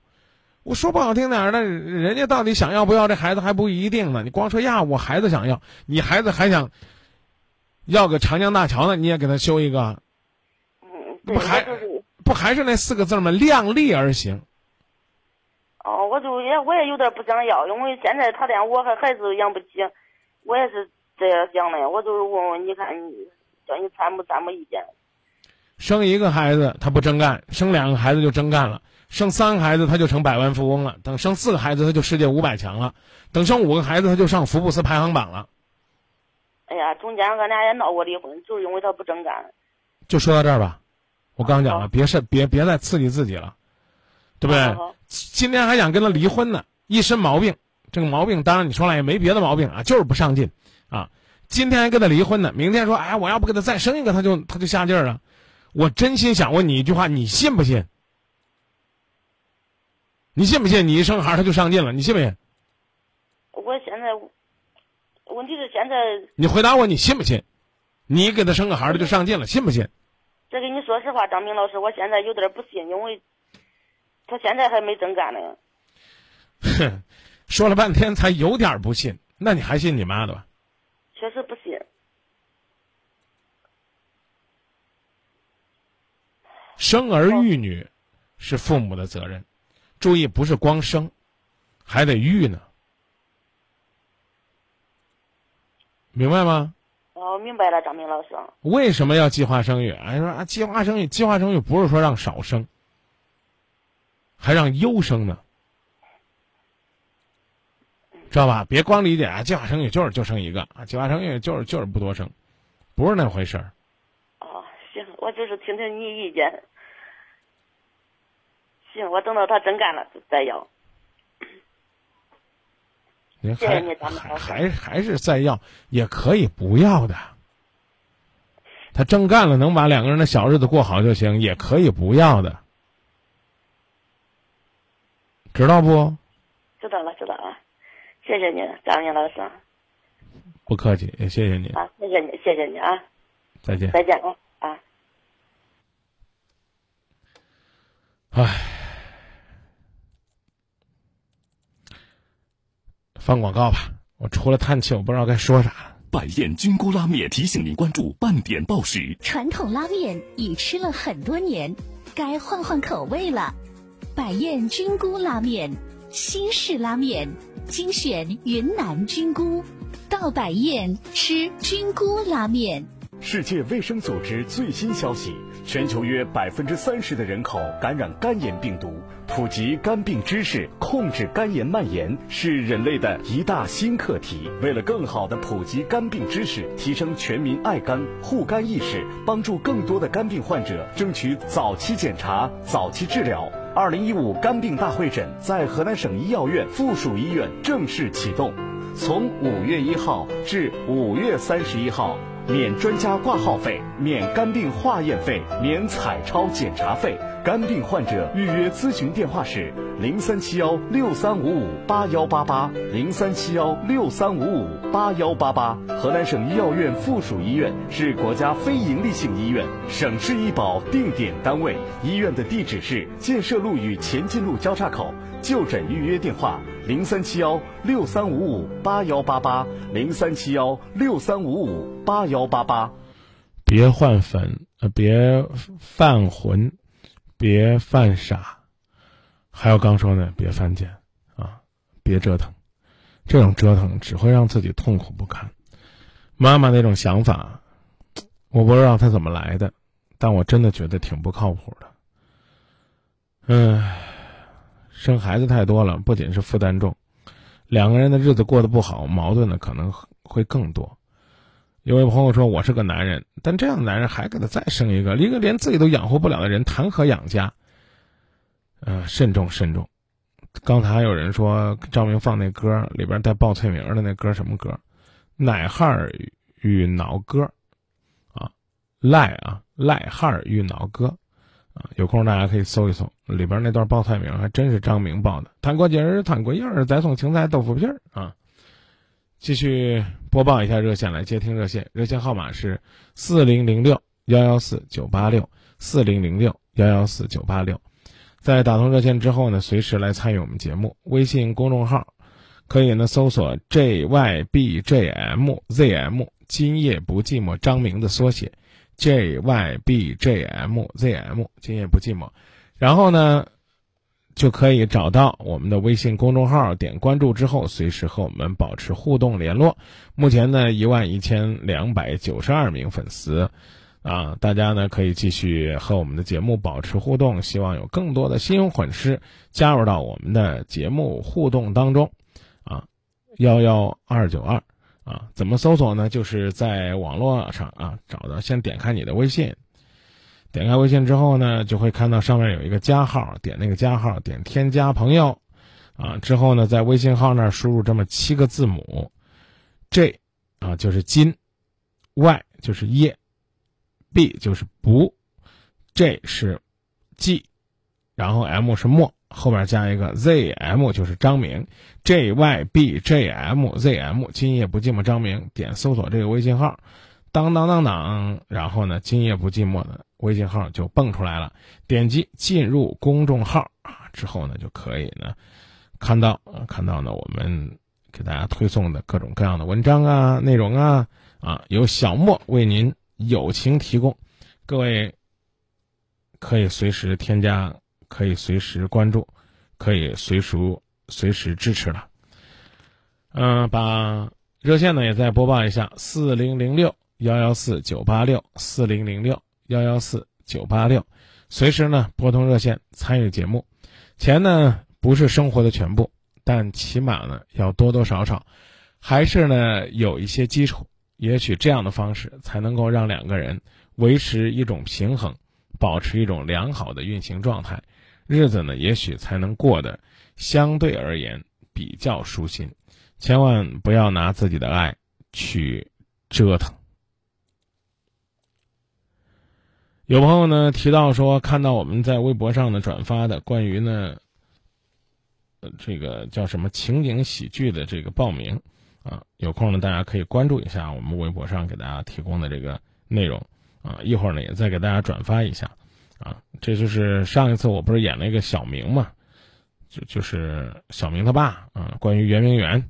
我说不好听点儿的，人家到底想要不要这孩子还不一定呢。你光说呀，我孩子想要，你孩子还想要个长江大桥呢，你也给他修一个，嗯，不还不还是那四个字吗？量力而行。哦，我就也我也有点不想要，因为现在他连我和孩子都养不起，我也是这样想的。我就是问问你看，你叫你参谋参谋意见？生一个孩子他不真干，生两个孩子就真干了，生三个孩子他就成百万富翁了，等生四个孩子他就世界五百强了，等生五个孩子他就上福布斯排行榜了。哎呀，中间俺俩也闹过离婚，就是因为他不真干。就说到这儿吧，我刚讲了，别是别别再刺激自己了，对不对？今天还想跟他离婚呢，一身毛病。这个毛病当然你说了也没别的毛病啊，就是不上进啊。今天还跟他离婚呢，明天说哎，我要不给他再生一个，他就他就下劲儿了。我真心想问你一句话，你信不信？你信不信？你一生孩他就上进了，你信不信？我现在问题是现在。你回答我，你信不信？你给他生个孩他就上进了，信不信？这跟你说实话，张明老师，我现在有点不信，因为他现在还没整干呢。哼。说了半天才有点不信，那你还信你妈的吧？确实不信。生儿育女是父母的责任，注意不是光生，还得育呢。明白吗？哦，明白了，张明老师。为什么要计划生育？哎，说啊，计划生育，计划生育不是说让少生，还让优生呢。知道吧？别光理解啊，计划生育就是就生一个啊，计划生育就是就是不多生，不是那回事儿。哦，行，我就是听听你意见。行，我等到他真干了再要。还还还是再要也可以不要的。他真干了，能把两个人的小日子过好就行，也可以不要的。知道不？知道了，知道了。谢谢你，张明老师。不客气，也谢谢你。啊，谢谢你，谢谢你啊！再见。再见啊啊！唉，放广告吧。我除了叹气，我不知道该说啥。百宴菌菇拉面提醒您关注半点报时。传统拉面已吃了很多年，该换换口味了。百宴菌菇拉面，西式拉面。精选云南菌菇，到百宴吃菌菇拉面。世界卫生组织最新消息：全球约百分之三十的人口感染肝炎病毒。普及肝病知识，控制肝炎蔓延，是人类的一大新课题。为了更好的普及肝病知识，提升全民爱肝护肝意识，帮助更多的肝病患者争取早期检查、早期治疗。二零一五肝病大会诊在河南省医药院附属医院正式启动，从五月一号至五月三十一号，免专家挂号费，免肝病化验费，免彩超检查费。肝病患者预约咨询电话是零三七幺六三五五八幺八八零三七幺六三五五八幺八八。河南省医药院附属医院是国家非营利性医院，省市医保定点单位。医院的地址是建设路与前进路交叉口。就诊预约电话零三七幺六三五五八幺八八零三七幺六三五五八幺八八。别换粉，呃，别犯浑。别犯傻，还有刚说的，别犯贱啊！别折腾，这种折腾只会让自己痛苦不堪。妈妈那种想法，我不知道她怎么来的，但我真的觉得挺不靠谱的。嗯，生孩子太多了，不仅是负担重，两个人的日子过得不好，矛盾的可能会更多。有位朋友说：“我是个男人，但这样的男人还给他再生一个，一个连自己都养活不了的人，谈何养家？”呃，慎重慎重。刚才还有人说张明放那歌里边带报菜名的那歌什么歌？奶汉与脑歌啊，赖啊赖汉与脑哥啊，有空大家可以搜一搜，里边那段报菜名还真是张明报的。谈过节儿，谈过儿，再送青菜豆腐皮儿啊。继续播报一下热线，来接听热线，热线号码是四零零六幺幺四九八六四零零六幺幺四九八六。在打通热线之后呢，随时来参与我们节目。微信公众号可以呢搜索 jybjmzm，今夜不寂寞，张明的缩写 jybjmzm，今夜不寂寞。然后呢？就可以找到我们的微信公众号，点关注之后，随时和我们保持互动联络。目前呢，一万一千两百九十二名粉丝，啊，大家呢可以继续和我们的节目保持互动，希望有更多的新粉丝加入到我们的节目互动当中，啊，幺幺二九二啊，怎么搜索呢？就是在网络上啊找到，先点开你的微信，点开微信之后呢，就会看到上面有一个加号，点那个加号，点添加朋友，啊，之后呢，在微信号那儿输入这么七个字母，J 啊就是金，Y 就是叶。B 就是不，J 是 G，然后 M 是莫，后边加一个 ZM 就是张明，JYBJMZM，今夜不寂寞张明，点搜索这个微信号，当当当当，然后呢，今夜不寂寞的微信号就蹦出来了，点击进入公众号啊，之后呢就可以呢看到啊看到呢我们给大家推送的各种各样的文章啊内容啊啊，由小莫为您。友情提供，各位可以随时添加，可以随时关注，可以随时随时支持了。嗯，把热线呢也再播报一下：四零零六幺幺四九八六，四零零六幺幺四九八六，随时呢拨通热线参与节目。钱呢不是生活的全部，但起码呢要多多少少，还是呢有一些基础。也许这样的方式才能够让两个人维持一种平衡，保持一种良好的运行状态，日子呢也许才能过得相对而言比较舒心。千万不要拿自己的爱去折腾。有朋友呢提到说，看到我们在微博上呢转发的关于呢，这个叫什么情景喜剧的这个报名。啊，有空呢，大家可以关注一下我们微博上给大家提供的这个内容啊。一会儿呢，也再给大家转发一下啊。这就是上一次我不是演了一个小明嘛，就就是小明他爸啊，关于圆明园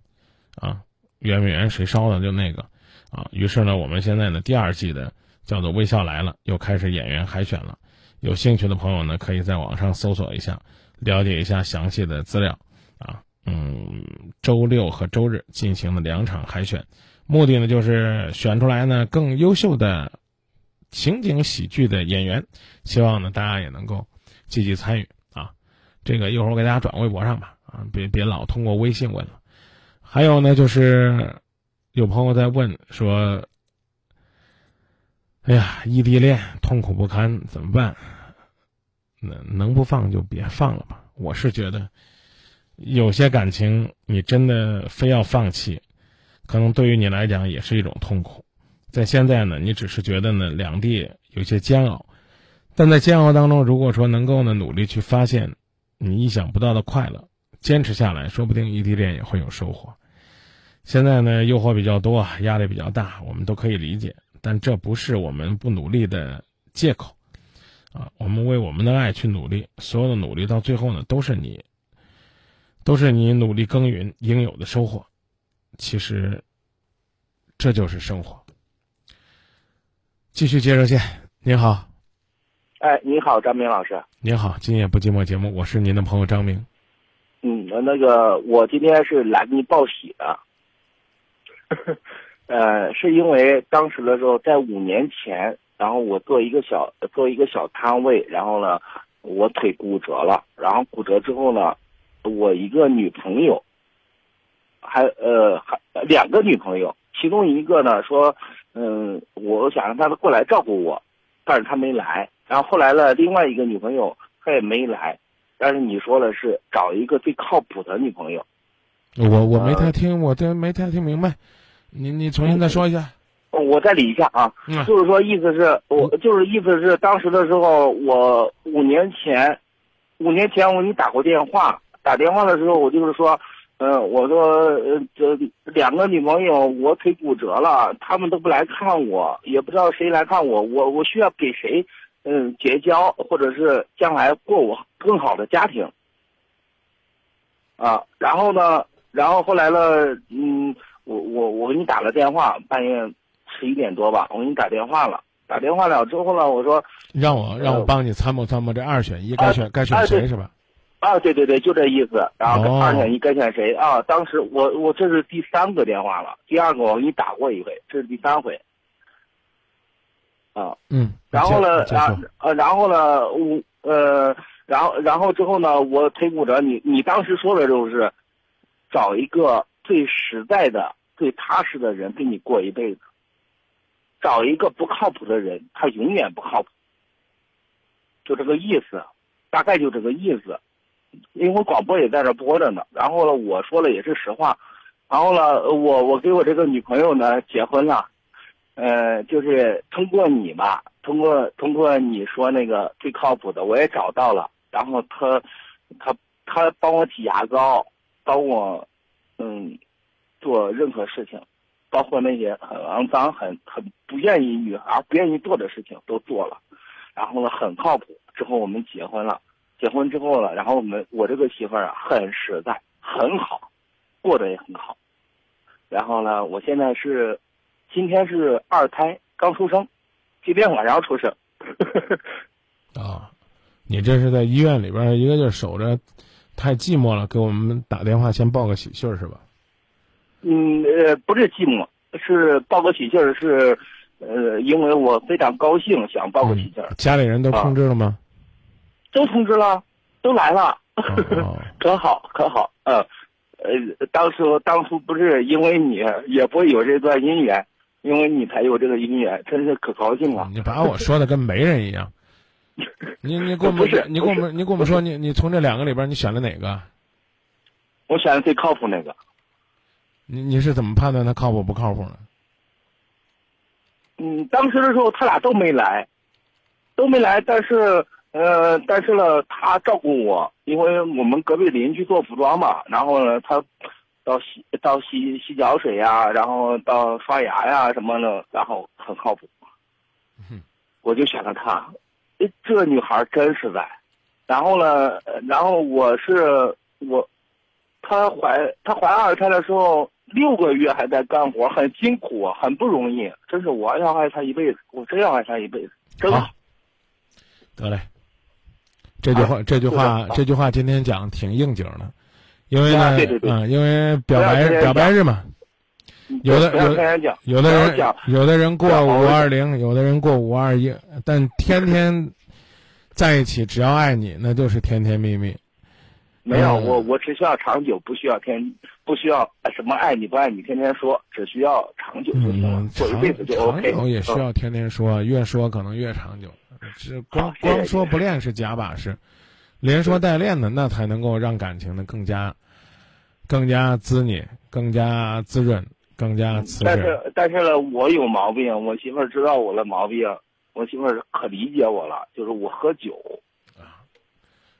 啊，圆明园谁烧的就那个啊。于是呢，我们现在呢第二季的叫做《微笑来了》，又开始演员海选了。有兴趣的朋友呢，可以在网上搜索一下，了解一下详细的资料啊。嗯，周六和周日进行了两场海选，目的呢就是选出来呢更优秀的情景喜剧的演员，希望呢大家也能够积极参与啊。这个一会儿我给大家转微博上吧，啊，别别老通过微信问了。还有呢，就是有朋友在问说：“哎呀，异地恋痛苦不堪，怎么办？能能不放就别放了吧。”我是觉得。有些感情，你真的非要放弃，可能对于你来讲也是一种痛苦。在现在呢，你只是觉得呢两地有些煎熬，但在煎熬当中，如果说能够呢努力去发现你意想不到的快乐，坚持下来，说不定异地恋也会有收获。现在呢，诱惑比较多，压力比较大，我们都可以理解，但这不是我们不努力的借口啊！我们为我们的爱去努力，所有的努力到最后呢，都是你。都是你努力耕耘应有的收获，其实这就是生活。继续接热线，您好。哎，你好，张明老师。您好，今夜不寂寞节目，我是您的朋友张明。嗯，那个我今天是来给你报喜的。呃，是因为当时的时候，在五年前，然后我做一个小做一个小摊位，然后呢，我腿骨折了，然后骨折之后呢。我一个女朋友，还呃还两个女朋友，其中一个呢说，嗯，我想让他过来照顾我，但是他没来。然后后来呢，另外一个女朋友她也没来，但是你说的是找一个最靠谱的女朋友。我我没太听，我这没太听明白，你你重新再说一下。我再理一下啊，就是说意思是我就是意思是当时的时候，我五年前，五年前我给你打过电话。打电话的时候，我就是说，嗯，我说，呃，这两个女朋友，我腿骨折了，他们都不来看我，也不知道谁来看我，我我需要给谁，嗯，结交，或者是将来过我更好的家庭。啊，然后呢，然后后来呢，嗯，我我我给你打了电话，半夜十一点多吧，我给你打电话了，打电话了之后呢，我说，让我让我帮你参谋参谋这二选一，该选该选谁是吧？啊，对对对，就这意思。然后二选一，该选谁啊？当时我我这是第三个电话了，第二个我给你打过一回，这是第三回。。啊，当时我我这是第三个电话了，第二个我给你打过一回，这是第三回。哦，让我帮你参谋参谋这二选一，该选谁是吧？哦，第三回。啊。嗯。然后呢，接着然呃，然后呢，我呃，然后然后之后呢，我腿骨折，你你当时说的就是找一个最实在的、最踏实的人跟你过一辈子。找一个不靠谱的人，他永远不靠谱。就这个意思，大概就这个意思。因为广播也在这播着呢，然后呢，我说的也是实话。然后呢，我我给我这个女朋友呢结婚了，呃，就是通过你吧，通过通过你说那个最靠谱的，我也找到了。然后他他他帮我挤牙膏，帮我嗯做任何事情。包括那些很肮脏、很很不愿意女孩不愿意做的事情都做了，然后呢很靠谱。之后我们结婚了，结婚之后了，然后我们我这个媳妇儿啊很实在，很好，过得也很好。然后呢，我现在是今天是二胎刚出生，今天晚上出生。啊，你这是在医院里边一个劲儿守着，太寂寞了，给我们打电话先报个喜讯儿是吧？嗯呃，不是寂寞，是报个喜讯，是呃，因为我非常高兴，想报个喜讯儿。家里人都通知了吗？都通知了，都来了，哦 可好可好。呃呃，当初当初不是因为你，也不会有这段姻缘，因为你才有这个姻缘，真是可高兴了。你把我说的跟没人一样。你你给我们不是你给我们你给我们说你你从这两个里边你选了哪个？我选的最靠谱那个。你你是怎么判断他靠谱不靠谱呢？嗯，当时的时候他俩都没来，都没来，但是呃，但是呢，他照顾我，因为我们隔壁邻居做服装嘛，然后呢，他到洗到洗洗脚水呀，然后到刷牙呀什么的，然后很靠谱，我就想着他。诶这女孩真实在。然后呢，呃然后我是我，她怀她怀二胎的时候。六个月还在干活，很辛苦，很不容易。真是我要爱她一辈子，我真要爱她一辈子，真好。得嘞，这句话、啊这句话、这句话今天讲挺应景的，因为呢，嗯，因为表白表白日嘛，有的有有的人讲有的人过五二零，有的人过五二一，但天天在一起，只要爱你，那就是甜甜蜜蜜。没有，嗯我我只需要长久，不需要天，不需要呃什么爱你不爱你，天天说，只需要长久就行了，过一辈子就长。久也需要嗯天天说，越说可能越长久。是光光说不练是假把式，连说带练的那才能够让感情呢更加更加滋腻、更加滋润、更加滋润。但是但是呢，我有毛病，我媳妇儿知道我的毛病，我媳妇儿可理解我了，就是我喝酒。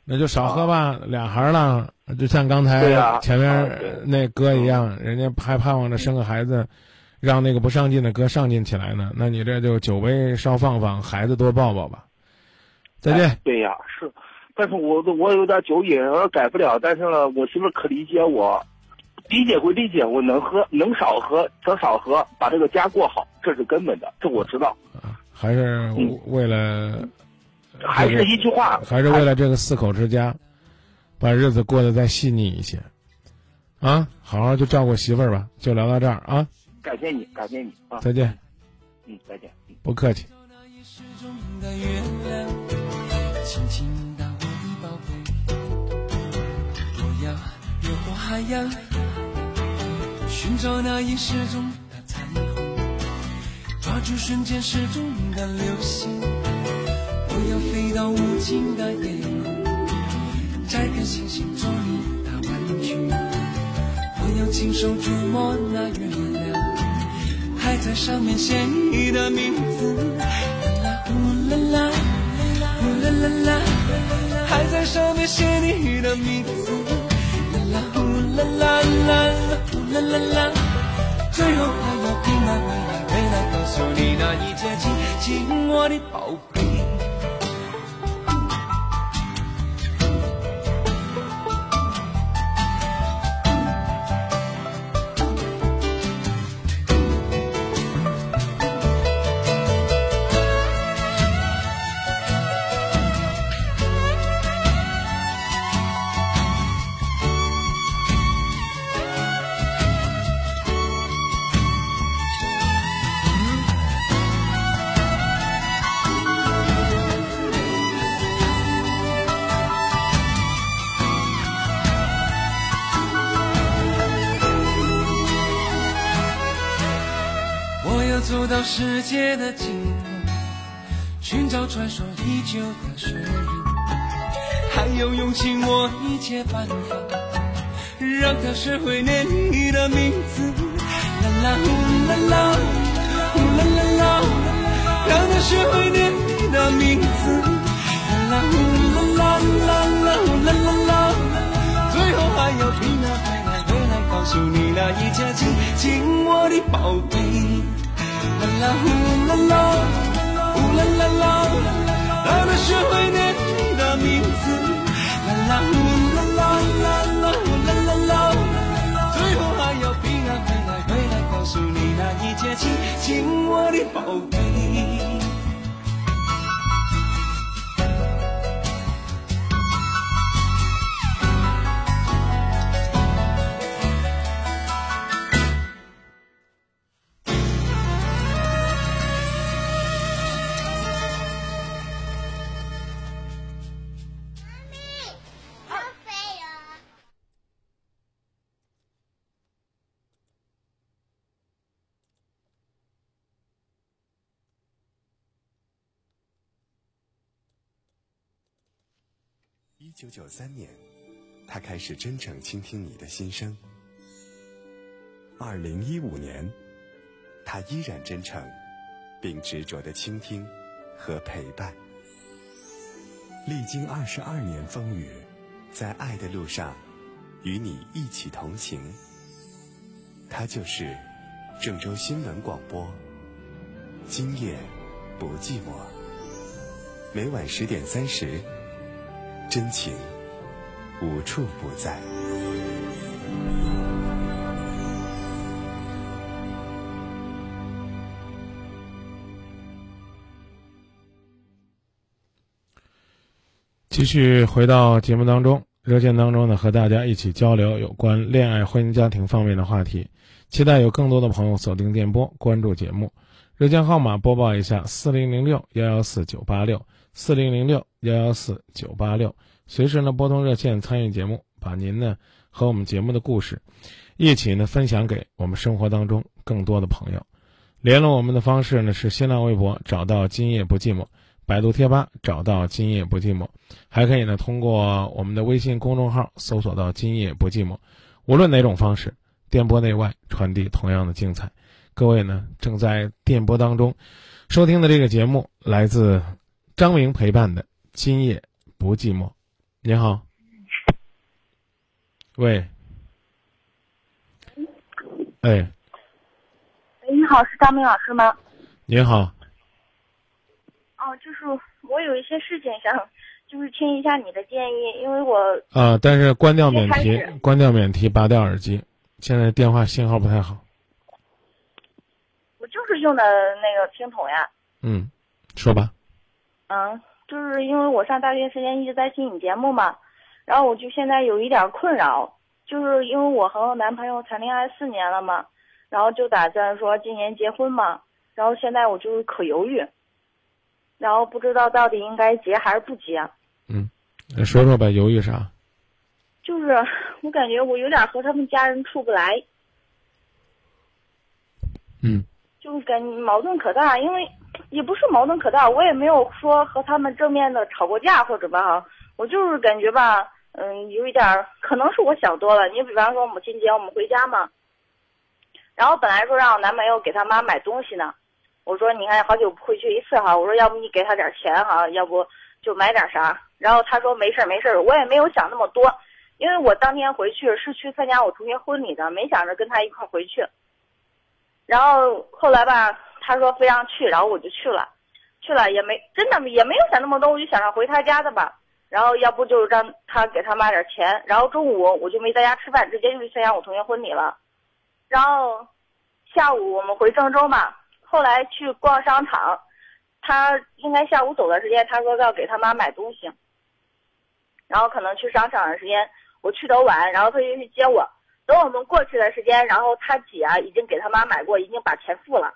那就少喝吧，俩孩儿了，就像刚才前面那哥一样，人家还盼望着生个孩子，让那个不上进的哥上进起来呢。那你这就酒杯少放放，孩子多抱抱吧。再见。哎对呀，是，但是我我有点酒瘾，我改不了。但是呢，我媳妇儿可理解我，理解归理解，我能喝能少喝则少喝，把这个家过好，这是根本的，这我知道。还是为了，嗯还是一句话还是为了这个四口之家，把日子过得再细腻一些，啊，好好就照顾媳妇儿吧。就聊到这儿啊，感谢你，感谢你啊！再见，嗯，再见。不客气。的月亮，轻轻地我的宝贝，我要越过海洋，寻找那已失踪的彩虹，抓住瞬间失踪的流星，我要飞到无尽的夜空，摘开星星做你的玩具，我要亲手触摸那月亮，还在上面写你的名字。呼啦啦，呼啦啦啦，还在上面写你的名字。啦啦呼啦啦啦，呼啦啦啦，最后还要平安回来，回来告诉你那一切，亲亲我的宝贝。世界的尽头，寻找传说已久的雪人，还有勇气摸一切办法，让他学会念你的名字。啦啦呼啦啦，呼啦啦啦，让他学会念你的名字。啦啦呼啦啦啦啦呼啦啦啦，最后还要平安回来回来告诉你那一切，亲亲我的宝贝。啦啦呼啦啦，呼啦啦啦，让他学会念你的名字。啦啦呼啦啦啦啦呼啦啦啦，最后还要平安回来回来告诉你那一切，亲亲我的宝贝。九九三年，他开始真诚倾听你的心声。二零一五年，他依然真诚，并执着的倾听和陪伴。历经二十二年风雨，在爱的路上，与你一起同行。他就是郑州新闻广播。今夜不寂寞。每晚十点三十。真情无处不在。继续回到节目当中，热线当中呢，和大家一起交流有关恋爱、婚姻、家庭方面的话题。期待有更多的朋友锁定电波，关注节目。热线号码播报一下：四零零六幺幺四九八六。四零零六幺幺四九八六，随时呢拨通热线参与节目，把您呢和我们节目的故事，一起呢分享给我们生活当中更多的朋友。联络我们的方式呢是新浪微博找到今夜不寂寞，百度贴吧找到今夜不寂寞，还可以呢通过我们的微信公众号搜索到今夜不寂寞。无论哪种方式，电波内外传递同样的精彩。各位呢正在电波当中收听的这个节目来自。张明陪伴的今夜不寂寞，你好，喂，哎，哎，你好，是张明老师吗？你好，哦，就是我有一些事情想，就是听一下你的建议，因为我啊，但是关掉免提，关掉免提，拔掉耳机，现在电话信号不太好。我就是用的那个听筒呀。嗯，说吧。嗯，就是因为我上大学时间一直在听你节目嘛，然后我就现在有一点困扰，就是因为我和我男朋友谈恋爱四年了嘛，然后就打算说今年结婚嘛，然后现在我就是可犹豫，然后不知道到底应该结还是不结。嗯，说说吧，犹豫啥？就是我感觉我有点和他们家人处不来。嗯。就感矛盾可大，因为。也不是矛盾可大，我也没有说和他们正面的吵过架或者吧，我就是感觉吧，嗯，有一点可能是我想多了。你比方说母亲节我们回家嘛，然后本来说让我男朋友给他妈买东西呢，我说你看好久不回去一次哈，我说要不你给他点钱哈，要不就买点啥，然后他说没事没事，我也没有想那么多，因为我当天回去是去参加我同学婚礼的，没想着跟他一块回去，然后后来吧。他说非让去，然后我就去了，去了也没真的也没有想那么多，我就想着回他家的吧。然后要不就让他给他妈点钱。然后中午我就没在家吃饭，直接就去参加我同学婚礼了。然后下午我们回郑州嘛，后来去逛商场，他应该下午走的时间，他说要给他妈买东西。然后可能去商场的时间我去的晚，然后他就去接我。等我们过去的时间，然后他姐啊已经给他妈买过，已经把钱付了。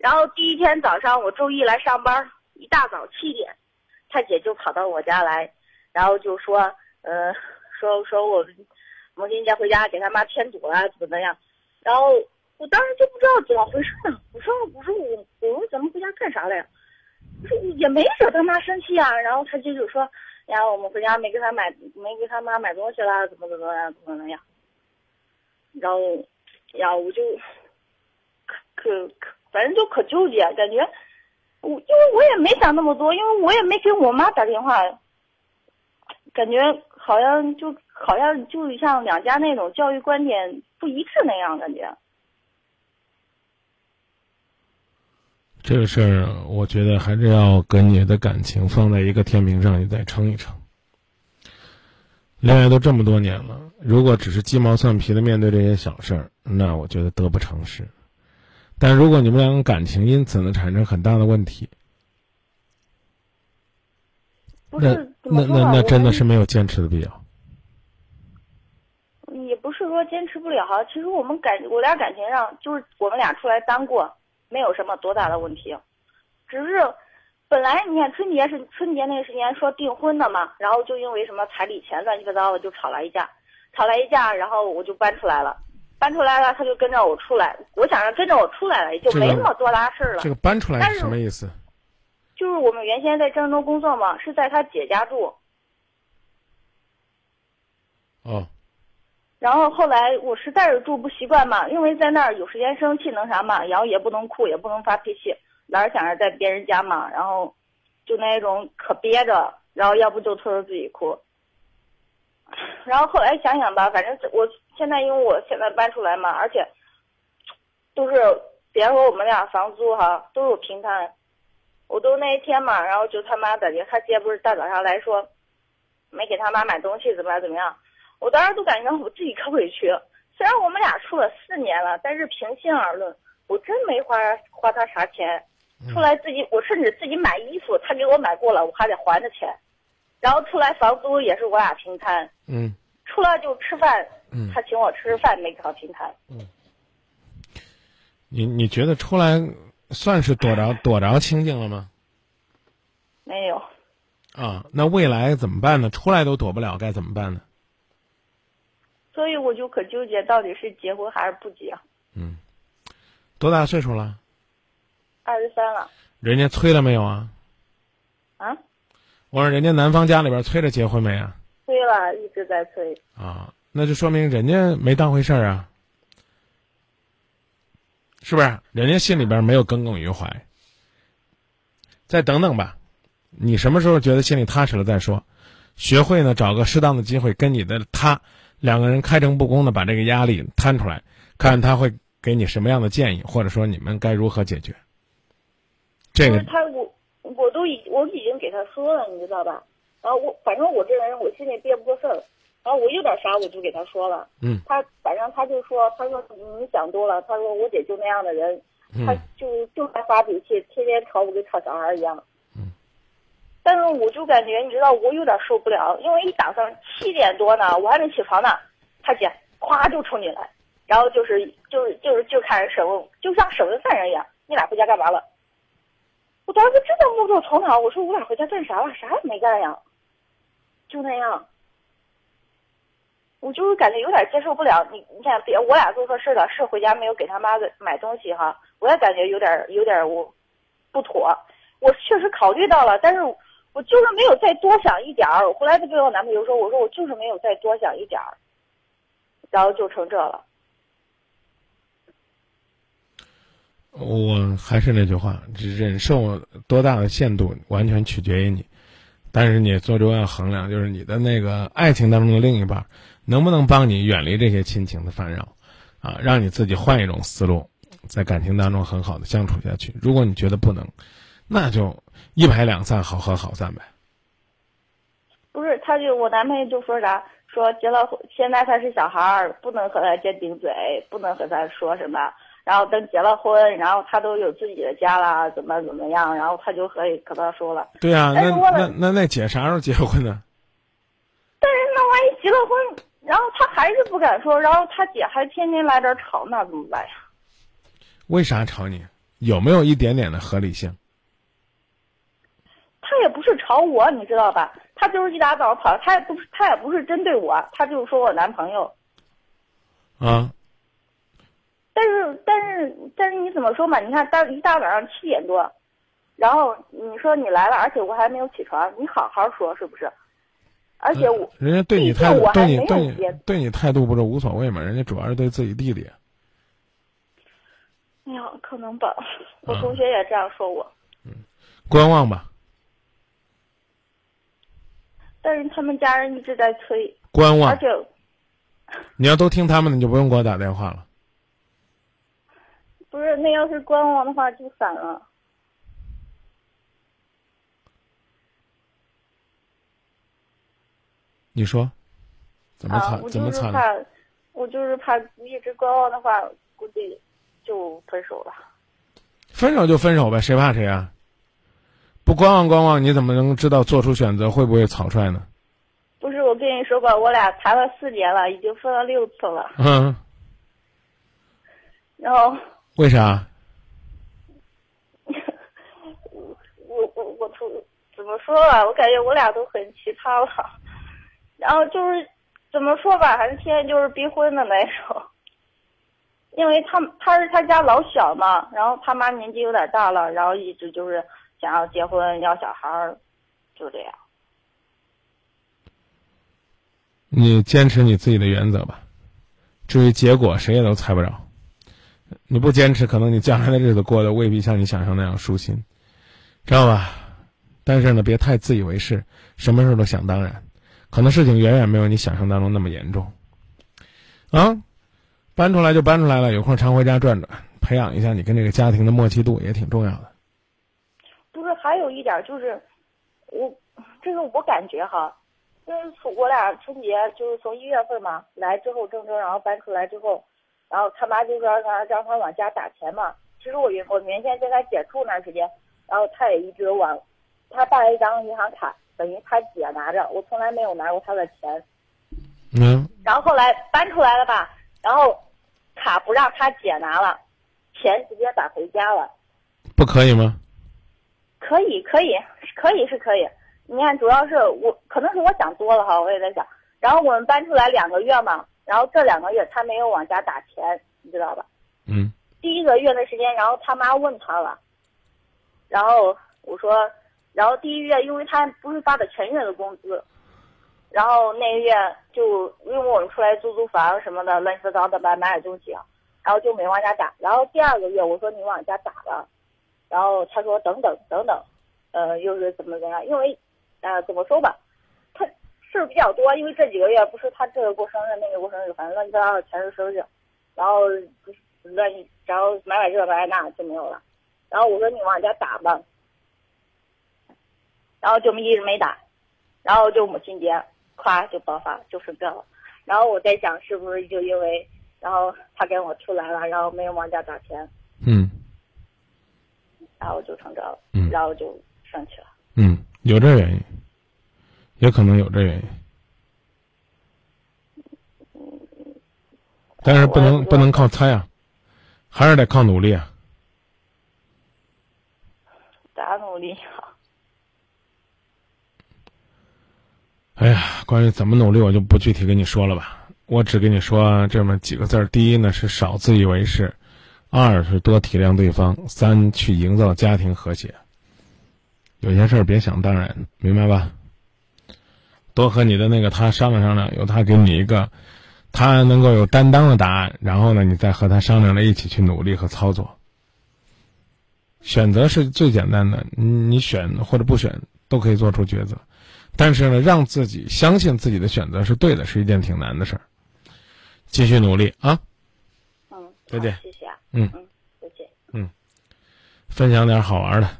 然后第一天早上，我周一来上班，一大早七点，他姐就跑到我家来，然后就说，呃，说说我母亲节回家给他妈添堵了，怎么怎么样。然后我当时就不知道怎么回事呢。我说我说我我说咱们回家干啥来？我说也没惹他妈生气啊。然后他就就说，然后我们回家没给他买没给他妈买东西啦，怎么怎么样怎么怎么样。然后，呀我就可可可反正就可纠结，感觉我因为我也没想那么多，因为我也没给我妈打电话，感觉好像就好像就像两家那种教育观点不一致那样，感觉。这个事儿，我觉得还是要跟你的感情放在一个天平上，你再称一称。恋爱都这么多年了，如果只是鸡毛蒜皮的面对这些小事儿，那我觉得得不偿失。但如果你们两个感情因此呢产生很大的问题，那那那那真的是没有坚持的必要。也不是说坚持不了，其实我们感我俩感情上就是我们俩出来单过，没有什么多大的问题，只是。本来你看春节是春节那个时间说订婚的嘛，然后就因为什么彩礼钱乱七八糟的就吵了一架，吵了一架，然后我就搬出来了，搬出来了他就跟着我出来，我想着跟着我出来了也就没那么多大事了。这个搬出来是什么意思？就是我们原先在郑州工作嘛，是在他姐家住。哦。然后后来我实在是住不习惯嘛，因为在那儿有时间生气能啥嘛，然后也不能哭，也不能发脾气。老是想着在别人家嘛，然后就那种可憋着，然后要不就偷偷自己哭。然后后来想想吧，反正我现在因为我现在搬出来嘛，而且都是，比方说我们俩房租哈都有平摊，我都那一天嘛，然后就他妈的，他姐不是大早上来说没给他妈买东西怎么样怎么样，我当时都感觉我自己可委屈。虽然我们俩处了四年了，但是平心而论，我真没花花他啥钱。出来自己，我甚至自己买衣服，他给我买过了，我还得还他钱。然后出来房租也是我俩平摊。嗯。出来就吃饭，嗯，他请我吃饭没找平台。嗯。你你觉得出来算是躲着 躲着清静了吗？没有。啊，那未来怎么办呢？出来都躲不了，该怎么办呢？所以我就可纠结，到底是结婚还是不结？嗯。多大岁数了？二十三了，人家催了没有啊？啊？我说人家男方家里边催着结婚没啊？催了，一直在催。啊，那就说明人家没当回事儿啊，是不是？人家心里边没有耿耿于怀。再等等吧，你什么时候觉得心里踏实了再说。学会呢，找个适当的机会跟你的他两个人开诚布公的把这个压力摊出来，看他会给你什么样的建议，或者说你们该如何解决。这个他我我都已我已经给他说了，你知道吧？然后我反正我这人我心里憋不过事儿，然后我有点啥我就给他说了。嗯。他反正他就说，他说你想多了，他说我姐就那样的人，他就就爱发脾气，天天吵我跟吵小孩一样。嗯。但是我就感觉你知道我有点受不了，因为一早上七点多呢，我还没起床呢，他姐咵就冲进来，然后就是就是就是就开始审问，就像审问犯人一样，你俩回家干嘛了？我当时真的摸不着头脑，我说我俩回家干啥了？啥也没干呀，就那样。我就是感觉有点接受不了。你你看，别我俩做错事了，是回家没有给他妈的买东西哈，我也感觉有点有点我不妥。我确实考虑到了，但是我就是没有再多想一点儿。我后来就跟我男朋友说，我说我就是没有再多想一点儿，然后就成这了。我还是那句话，忍受多大的限度完全取决于你，但是你最终要衡量，就是你的那个爱情当中的另一半，能不能帮你远离这些亲情的烦扰，啊，让你自己换一种思路，在感情当中很好的相处下去。如果你觉得不能，那就一拍两散，好合好散呗。不是，他就我男朋友就说啥，说结了婚，现在他是小孩儿，不能和他尖顶嘴，不能和他说什么。然后等结了婚，然后他都有自己的家了，怎么怎么样？然后他就可以跟他说了。对啊，那那那那姐啥时候结婚呢？但是那万一结了婚，然后他还是不敢说，然后他姐还天天来这儿吵，那怎么办呀？为啥吵你？有没有一点点的合理性？他也不是吵我，你知道吧？他就是一大早跑，他也不是他也不是针对我，他就是说我男朋友。啊。但是但是但是你怎么说嘛？你看大一大早上七点多，然后你说你来了，而且我还没有起床，你好好说是不是？而且我、人家对你态度对你对你对你态度不是无所谓嘛？人家主要是对自己弟弟。哎呀，可能吧，我同学也这样说我，嗯观望吧，但是他们家人一直在催，观望而且你要都听他们的，你就不用给我打电话了。不是那要是观望的话就散了。你说，怎么啊惨？，我怎么惨？我就是怕一直观望的话，估计就分手了。分手就分手呗，谁怕谁啊？不观望观望，你怎么能知道做出选择会不会草率呢？不是，我跟你说过，我俩谈了四年了，已经分了六次了。嗯，然后为啥？我我我从怎么说啊，我感觉我俩都很奇葩了。然后就是怎么说吧，还是天天就是逼婚的那种。因为他他是他家老小嘛，然后他妈年纪有点大了，然后一直就是想要结婚要小孩儿，就这样。你坚持你自己的原则吧，至于结果，谁也都猜不着。你不坚持，可能你将来的日子过得未必像你想象那样舒心，知道吧？但是呢，别太自以为是，什么事都想当然，可能事情远远没有你想象当中那么严重。啊，搬出来就搬出来了，有空常回家转转，培养一下你跟这个家庭的默契度也挺重要的。不是，还有一点就是，我这个我感觉哈，就是我俩春节就是从一月份嘛来之后郑州，然后搬出来之后，然后他妈就说让让他往家打钱嘛。其实我原我原先在他姐住那时间，然后他也一直往，他办了一张银行卡，等于他姐拿着，我从来没有拿过他的钱。嗯，然后后来搬出来了吧，然后卡不让他姐拿了，钱直接打回家了。不可以吗？可以，可以，可以是可以。你看，主要是我可能是我想多了哈，我也在想。然后我们搬出来两个月嘛，然后这两个月他没有往家打钱，你知道吧？嗯。第一个月的时间，然后他妈问他了，然后我说，然后第一月因为他不是发的全月的工资，然后那个月就因为我们出来租租房什么的，乱七八糟的买买点东西啊，然后就没往家打。然后第二个月我说你往家打了，然后他说等等等等，呃，又是怎么怎么样？因为，呃，怎么说吧，他事儿比较多，因为这几个月不是他这个过生日，那个过生日，反正乱七八糟的全是生日，然后乱，然后买买这买买那就没有了。然后我说你往家打吧，然后就一直没打，然后就母亲节，咵就爆发就生这了。然后我在想是不是就因为，然后他跟我出来了，然后没有往家打钱，嗯然后就成这了，嗯然后就生气了。嗯，有这原因，也可能有这原因，但是不能不能靠猜啊，还是得靠努力啊。咋努力啊？哎呀，关于怎么努力，我就不具体跟你说了吧。我只跟你说这么几个字儿：第一呢是少自以为是，二是多体谅对方，三去营造家庭和谐。有些事儿别想当然，明白吧？多和你的那个他商量商量，由他给你一个他能够有担当的答案，然后呢，你再和他商量着一起去努力和操作。选择是最简单的，你你选或者不选都可以做出抉择，但是呢，让自己相信自己的选择是对的，是一件挺难的事儿。继续努力啊！嗯，再见谢谢啊。嗯嗯，再见。嗯，分享点好玩的。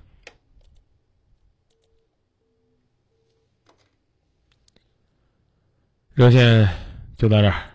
热线就到这儿。